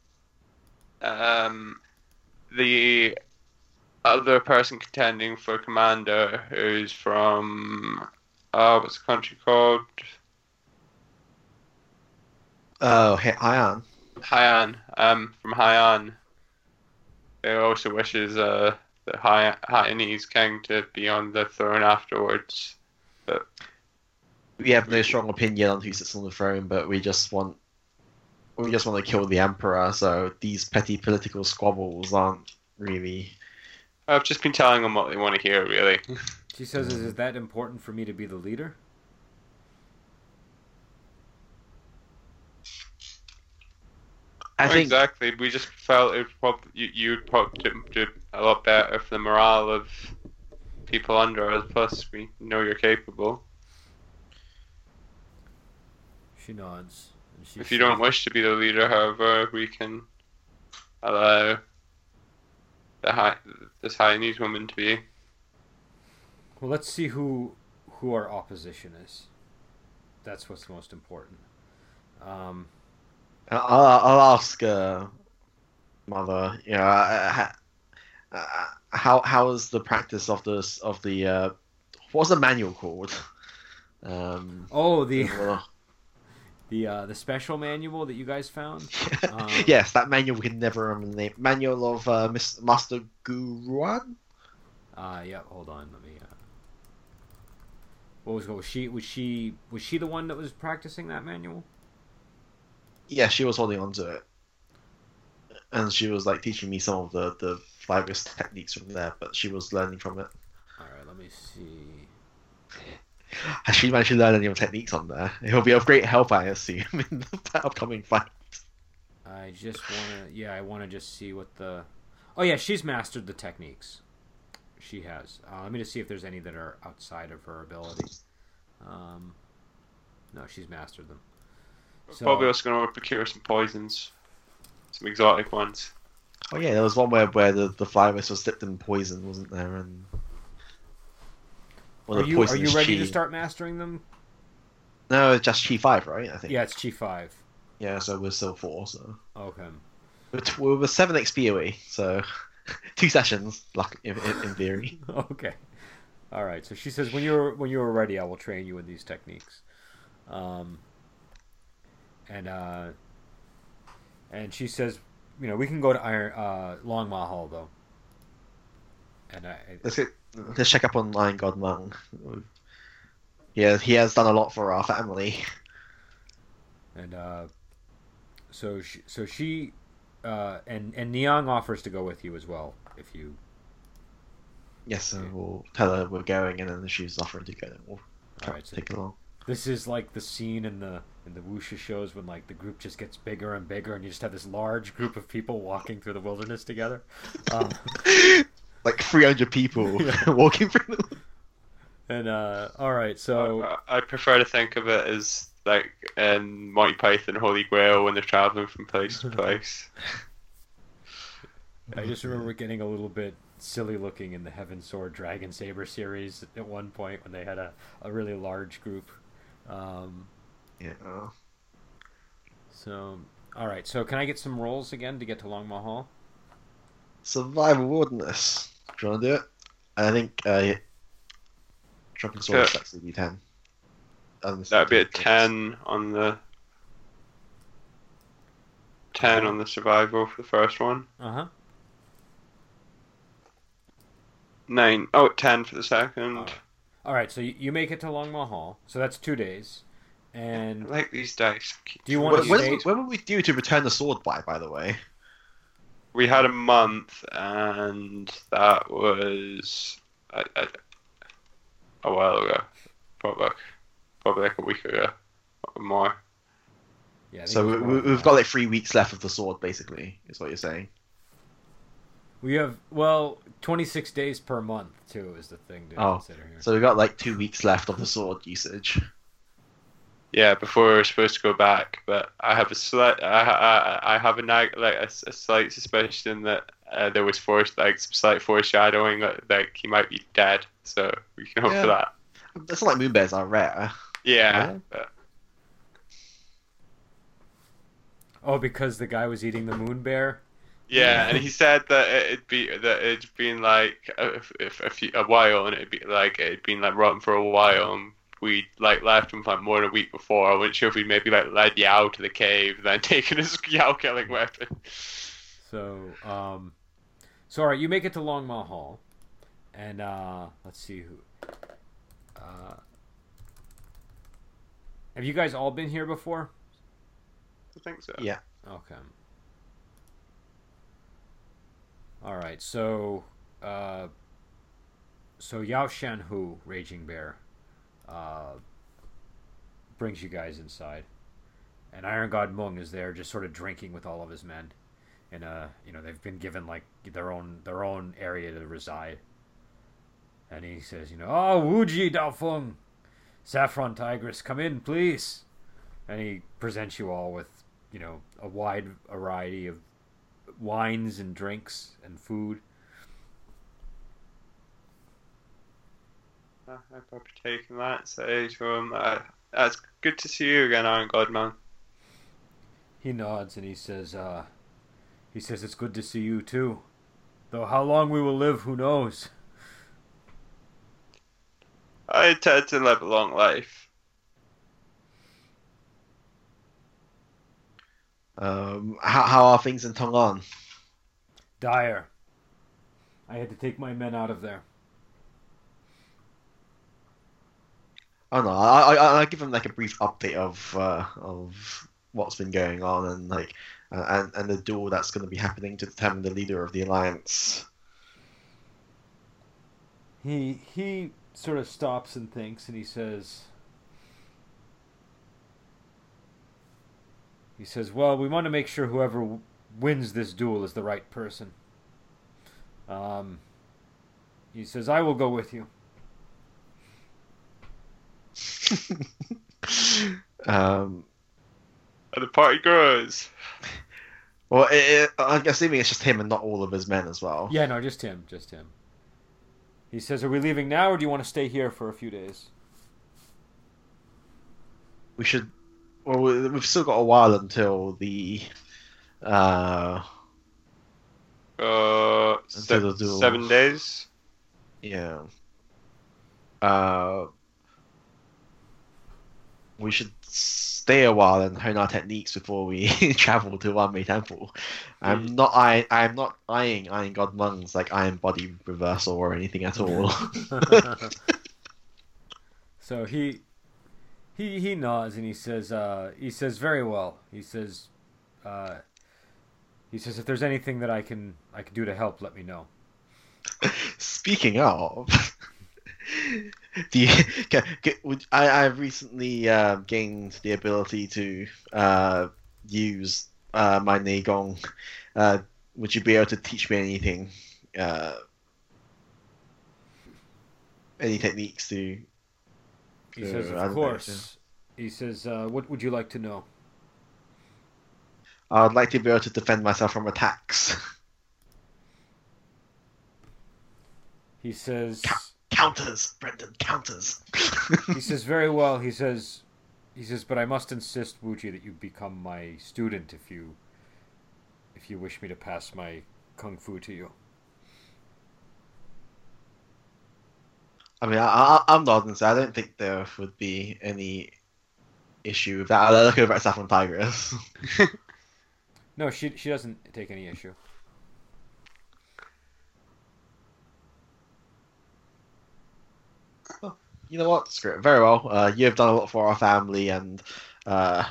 Um, the other person contending for commander who's from uh what's the country called? Oh, Hi- Haiyan. Haiyan. Um, from Haiyan. Who also wishes uh the Hai- Haiyanese king to be on the throne afterwards. We have no strong opinion on who sits on the throne, but we just want we just want to kill the emperor. So these petty political squabbles aren't really. I've just been telling them what they want to hear, really. She says, "Is it that important for me to be the leader?" I think exactly. We just felt it probably you you'd probably do, do a lot better for the morale of people under us. Plus, we know you're capable. She nods. She If you don't wish to be the leader, however, we can allow the high this Hainese woman to be. Well, let's see who who our opposition is. That's what's most important. Um, I'll, I'll ask uh, mother. You know, uh, uh, how how is the practice of this of the uh, what's the manual called? Um, oh, the well, the uh, the special manual that you guys found. Um, yes, that manual we can never remember the name. Manual of uh, Miss Master Guruan. Uh, yeah. Hold on. Let me. Uh... What was was she was she was she the one that was practicing that manual? Yeah, she was holding on to it, and she was like teaching me some of the the virus techniques from there. But she was learning from it. All right. Let me see. Has she managed to learn any of the techniques on there? It'll be of great help, I assume, in the upcoming fight. I just want to. Yeah, I want to just see what the. Oh yeah, she's mastered the techniques. She has. Uh, let me just see if there's any that are outside of her ability. Um, no, she's mastered them. So- Probably also going to procure some poisons, some exotic ones. Oh yeah, there was one where where the, the virus was dipped in poison, wasn't there? And well, Are the you are you ready chi. to start mastering them? No, it's just chi five, right? I think. Yeah, it's Chi five. Yeah, so we're still four. So Okay. we're, t- we're seven XP away. So two sessions, luck in, in, in theory. Okay. All right. So she says, when you're when you're ready, I will train you in these techniques. Um. And uh. And she says, you know, we can go to Iron uh Longma Hall though. And I, Let's get let's check up on Iron God Mung. Yeah, he has done a lot for our family. and uh, so she, so she, uh, and and Niang offers to go with you as well if you. Yes, so we'll tell her we're going, and then she's offering to go, then we'll All right, so take along. this is like the scene in the in the wuxia shows when like the group just gets bigger and bigger, and you just have this large group of people walking through the wilderness together. Um, like 300 people Yeah. walking through the and uh, all right, so I, I prefer to think of it as like in Monty Python Holy Grail when they're traveling from place to place. I just remember getting a little bit silly looking in the Heaven Sword Dragon Saber series at one point when they had a, a really large group. Um, Yeah. so, all right. So, can I get some rolls again to get to Longma Hall? Survival wilderness. Do you want to do it? I think uh, Drunken Sword is Yeah. actually D10. Um, That'd be a ten on the ten on the survival for the first one. Uh huh. Nine. Oh, 10 for the second. Alright. All right. So you, you make it to Longma Hall. So that's two days. I And like these dice. Do you wanna When, when, when were we due to return the sword by, by the way? We had a month, and that was a while ago. Probably, like- probably like a week ago, or more. yeah. So we, more we, than we've got like three weeks left of the sword, basically, is what you're saying. We have well, twenty six days per month too is the thing to Oh, consider here. So we've got like two weeks left of the sword usage. Yeah, before we were supposed to go back, but I have a slight, I, I, I have a nag, like a, s- a slight suspicion that uh, there was force, like some slight foreshadowing that like he might be dead. So we can hope Yeah. for that. It's like moon bears are rare. Yeah, Yeah. Oh, because the guy was eating the moon bear. Yeah, and he said that it'd be that it'd been like a, a, a, few, a while, and it'd be like it'd been like rotten for a while, and we like left him like more than a week before. I wasn't sure if we'd maybe like led Yao to the cave, then taken his Yao killing weapon. So, um, so all right, you make it to Longma Hall, and uh, let's see who. Uh, have you guys all been here before? I think so. Yeah. Okay. All right, so uh, so Yao Shan Hu, Raging Bear, uh, brings you guys inside, and Iron God Mung is there, just sort of drinking with all of his men, and uh, you know they've been given like their own their own area to reside, and he says, you know, oh Wuji Dao Feng, Saffron Tigress, come in, please, and he presents you all with you know a wide variety of wines and drinks and food. Uh, I partake in that. Say to him, uh, "It's good to see you again, Iron God Mung." He nods and he says, uh, "He says it's good to see you too, though how long we will live, who knows." I intend to live a long life. Um, how, how are things in Tongan? Dire. I had to take my men out of there. Oh no, I, I I give him like a brief update of uh, of what's been going on and like uh, and and the duel that's going to be happening to determine the leader of the alliance. He he sort of stops and thinks and he says He says, "Well, we want to make sure whoever wins this duel is the right person." Um, he says, "I will go with you." um, And the party grows. well, it, it, I'm assuming it's just him and not all of his men as well. Yeah, no, just him, just him. He says, "Are we leaving now, or do you want to stay here for a few days?" We should. Well, we- we've still got a while until the. Uh, Uh, se- seven days. yeah. Uh, we should stay a while and hone our techniques before we travel to Wanmei Temple. I'm Mm. not I I'm not eyeing Iron God Mung's like Iron Body reversal or anything at all. so he he he nods and he says uh, he says very well. He says uh, he says if there's anything that I can I can do to help, let me know. Speaking of, the ca- ca- would- I I've recently uh, gained the ability to uh, use uh, my Neigong. Uh, would you be able to teach me anything? Uh, any techniques to? He Uh, says, of course. He says, uh, what would you like to know? I'd like to be able to defend myself from attacks. He says. Counters, Brendan, counters. he says very well. He says, he says, but I must insist, Wuji, that you become my student if you, if you wish me to pass my kung fu to you. I mean, I, I, I'm nodding, so I don't think there would be any issue with that. I look over at Saffron Tigress. No, she she doesn't take any issue. You know what? Screw it. Very well. Uh, you have done a lot for our family, and uh,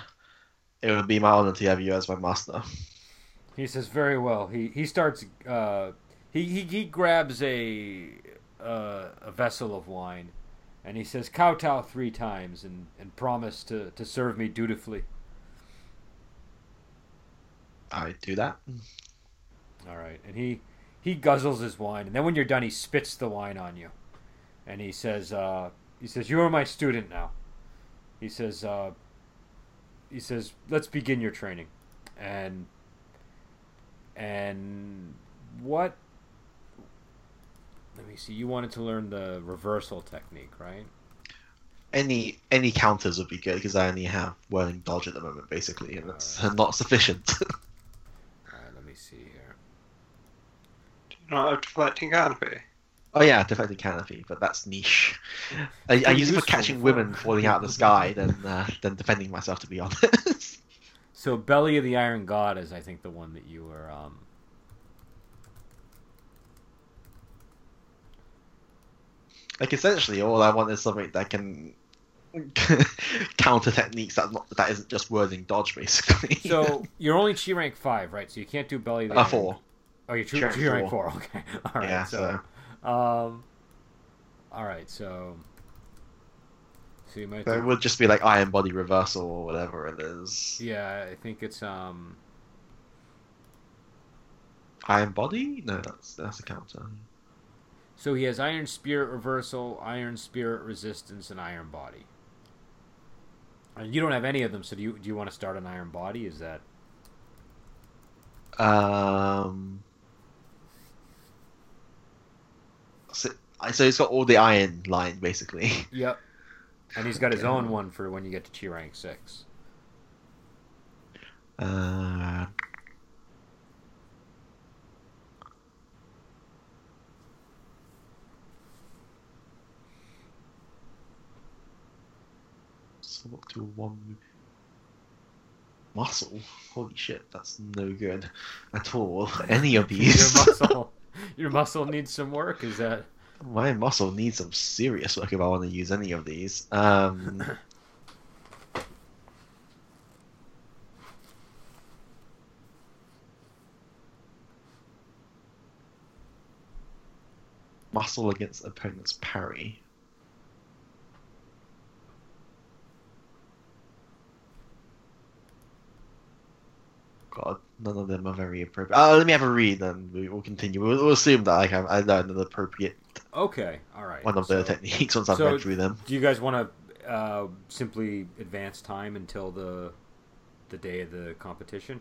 it would be my honor to have you as my master. He says very well. He he starts. Uh, he, he he grabs a uh, a vessel of wine, and he says kowtow three times and and promise to to serve me dutifully. I do that. All right, and he he guzzles his wine, and then when you're done, he spits the wine on you, and he says, uh, he says, you are my student now. He says, uh, he says, let's begin your training, and and what? Let me see. You wanted to learn the reversal technique, right? Any any counters would be good because I only have whirling dodge at the moment, basically, and that's not sufficient. All right, let me see here. Do you not a deflecting canopy. Oh yeah, deflecting canopy, but that's niche. I, I use it for catching women falling out of the sky than uh, than defending myself, to be honest. So Belly of the Iron God is, I think, the one that you were. Um, like essentially, all I want is something that can counter techniques that not that isn't just whirling dodge, basically. so you're only chi rank five, right? So you can't do Belly of the uh, Iron. four. Oh, you're chi, rank rank four. Okay, all right. Yeah, so, um, all right. So, so you might. So it would just be like iron body reversal or whatever it is. yeah, I think it's um. Iron body? No, that's that's a counter. So he has Iron Spirit Reversal, Iron Spirit Resistance, and Iron Body. And you don't have any of them, so do you do you want to start an Iron Body? Is that Um. So, he's got all the iron line basically. Yep. And he's got his Okay. own one for when you get to Chi rank six. Uh, so up to one muscle. Holy shit, that's no good at all. Any of these. Your muscle, your muscle needs some work. Is that? My muscle needs some serious work if I want to use any of these. Um, muscle against opponent's parry. God, none of them are very appropriate. Uh, let me have a read, and we will continue. We'll, we'll assume that I have I learned an appropriate Okay. All right. one of so, the techniques once I've so- read through them. Do you guys want to uh, simply advance time until the the day of the competition?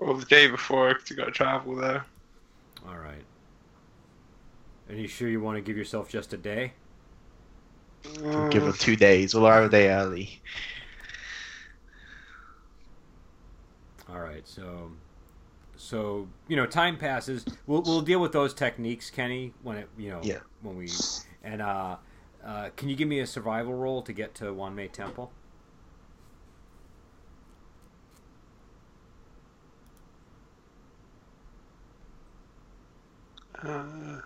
Or the day before, because you got to travel there. All right. Are you sure you want to give yourself just a day? We'll give it two days. We'll arrive a day early. All right, so so you know, time passes. We'll we'll deal with those techniques, Kenny, when it you know Yeah. when we and uh, uh, can you give me a survival roll to get to Wanmei Temple? uh,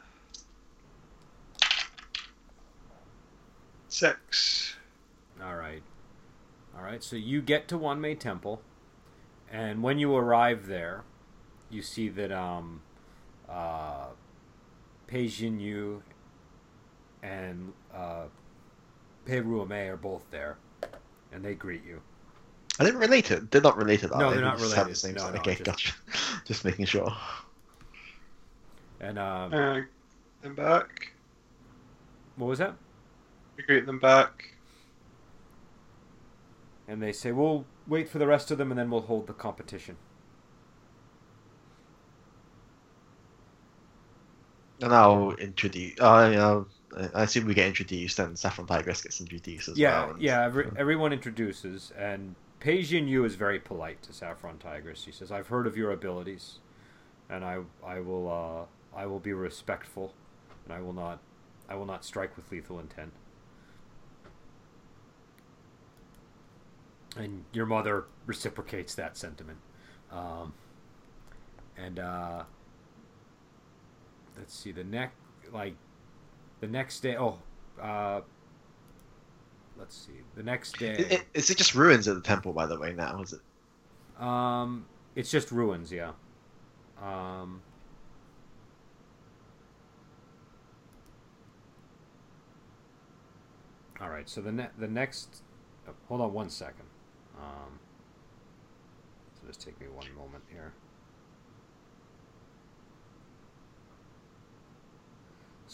six. All right, all right. So you get to Wanmei Temple, and when you arrive there, you see that um, uh, Pei Jin Yu and uh, Pei Ruomei are both there, and they greet you. Are they related? They're not related, are No, they? they're They not just have related. the same No, sign. no, okay, just- gotcha. Just making sure. And um, Uh, them back. what was that? We greet them back. And they say, "We'll wait for the rest of them, and then we'll hold the competition." And I'll introduce. Uh, you know, I assume we get introduced, and Saffron Tigress gets introduced as yeah, well. and- yeah. Every, everyone introduces, and Pei Jin Yu is very polite to Saffron Tigress. He says, "I've heard of your abilities, and I I will uh, I will be respectful, and I will not I will not strike with lethal intent." And your mother reciprocates that sentiment. Um, and uh, let's see the next like the next day. Oh, uh, let's see the next day. Is it just ruins of the temple, by the way? Now is it? Um, it's just ruins, yeah. Um, all right. So the ne- the next, oh, hold on one second. Um, so just take me one moment here.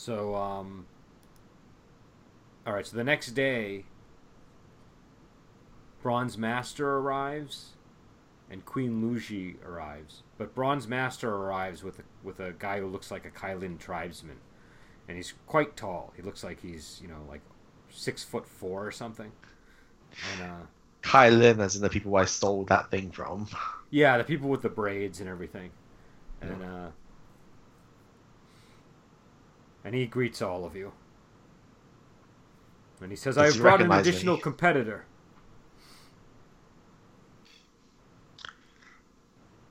So um, all right. So the next day, Bronze Master arrives and Queen Luji arrives. But Bronze Master arrives with a, with a guy who looks like a Kailin tribesman, and he's quite tall. He looks like he's you know like six foot four or something. And uh, Kailin, as in the people I stole that thing from. yeah, the people with the braids and everything. and uh, and he greets all of you. And he says, Does "I have brought an recognize me? additional competitor."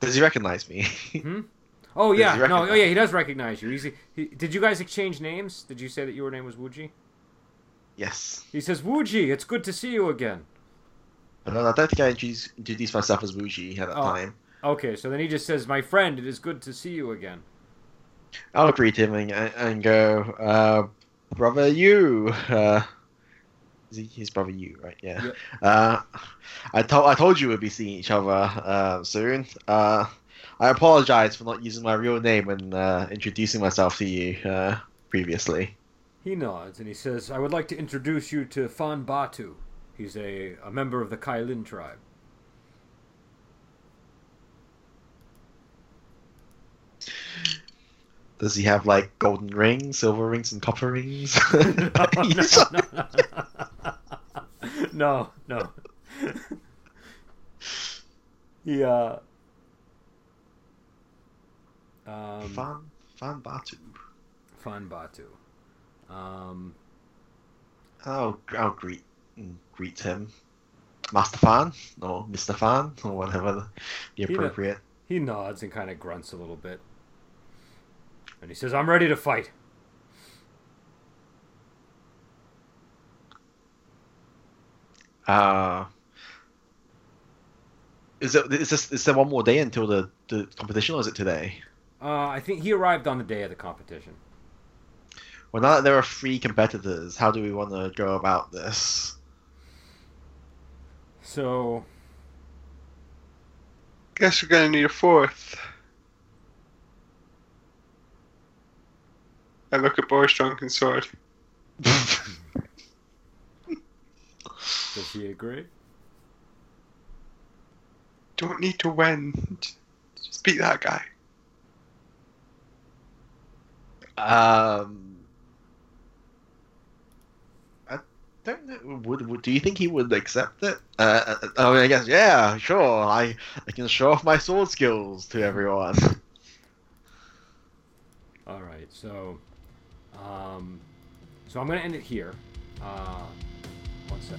Does he recognize me? Hmm? Oh yeah, no, oh yeah, he does recognize you. He's, he, did you guys exchange names? Did you say that your name was Wuji? yes. He says, "Wuji, it's good to see you again." But no, I don't think I introduced, introduced myself as Wuji at that Oh. time. Okay, so then he just says, "My friend, it is good to see you again." I'll greet him and, and go, uh, brother, you. Uh, is he, he's brother you, right? Yeah. Yep. Uh, I told I told you we'd be seeing each other uh, soon. Uh, I apologize for not using my real name when uh, introducing myself to you uh, previously. He nods and he says, "I would like to introduce you to Fan Batu. He's a, a member of the Kailin tribe." Does he have like golden rings, silver rings, and copper rings? no, no, no, no. he uh, um, Fan Fan Batu. Fan Batu. Um, I'll I'll greet greet him, Master Fan or Mister Fan or whatever the, the He- appropriate. he nods and kind of grunts a little bit, and he says, "I'm ready to fight." Uh, is it is this is there one more day until the, the competition or is it today? Uh, I think he arrived on the day of the competition. Well, now that there are three competitors, how do we want to go about this? So Guess we're gonna need a fourth. I look at Boris Drunken Sword. does he agree? Don't need to win. Just beat that guy. um, I don't know. Would, would do you think he would accept it? Uh, uh, I mean, I guess yeah, sure. I I can show off my sword skills to everyone. All right, so, um, so I'm gonna end it here. Uh, one sec.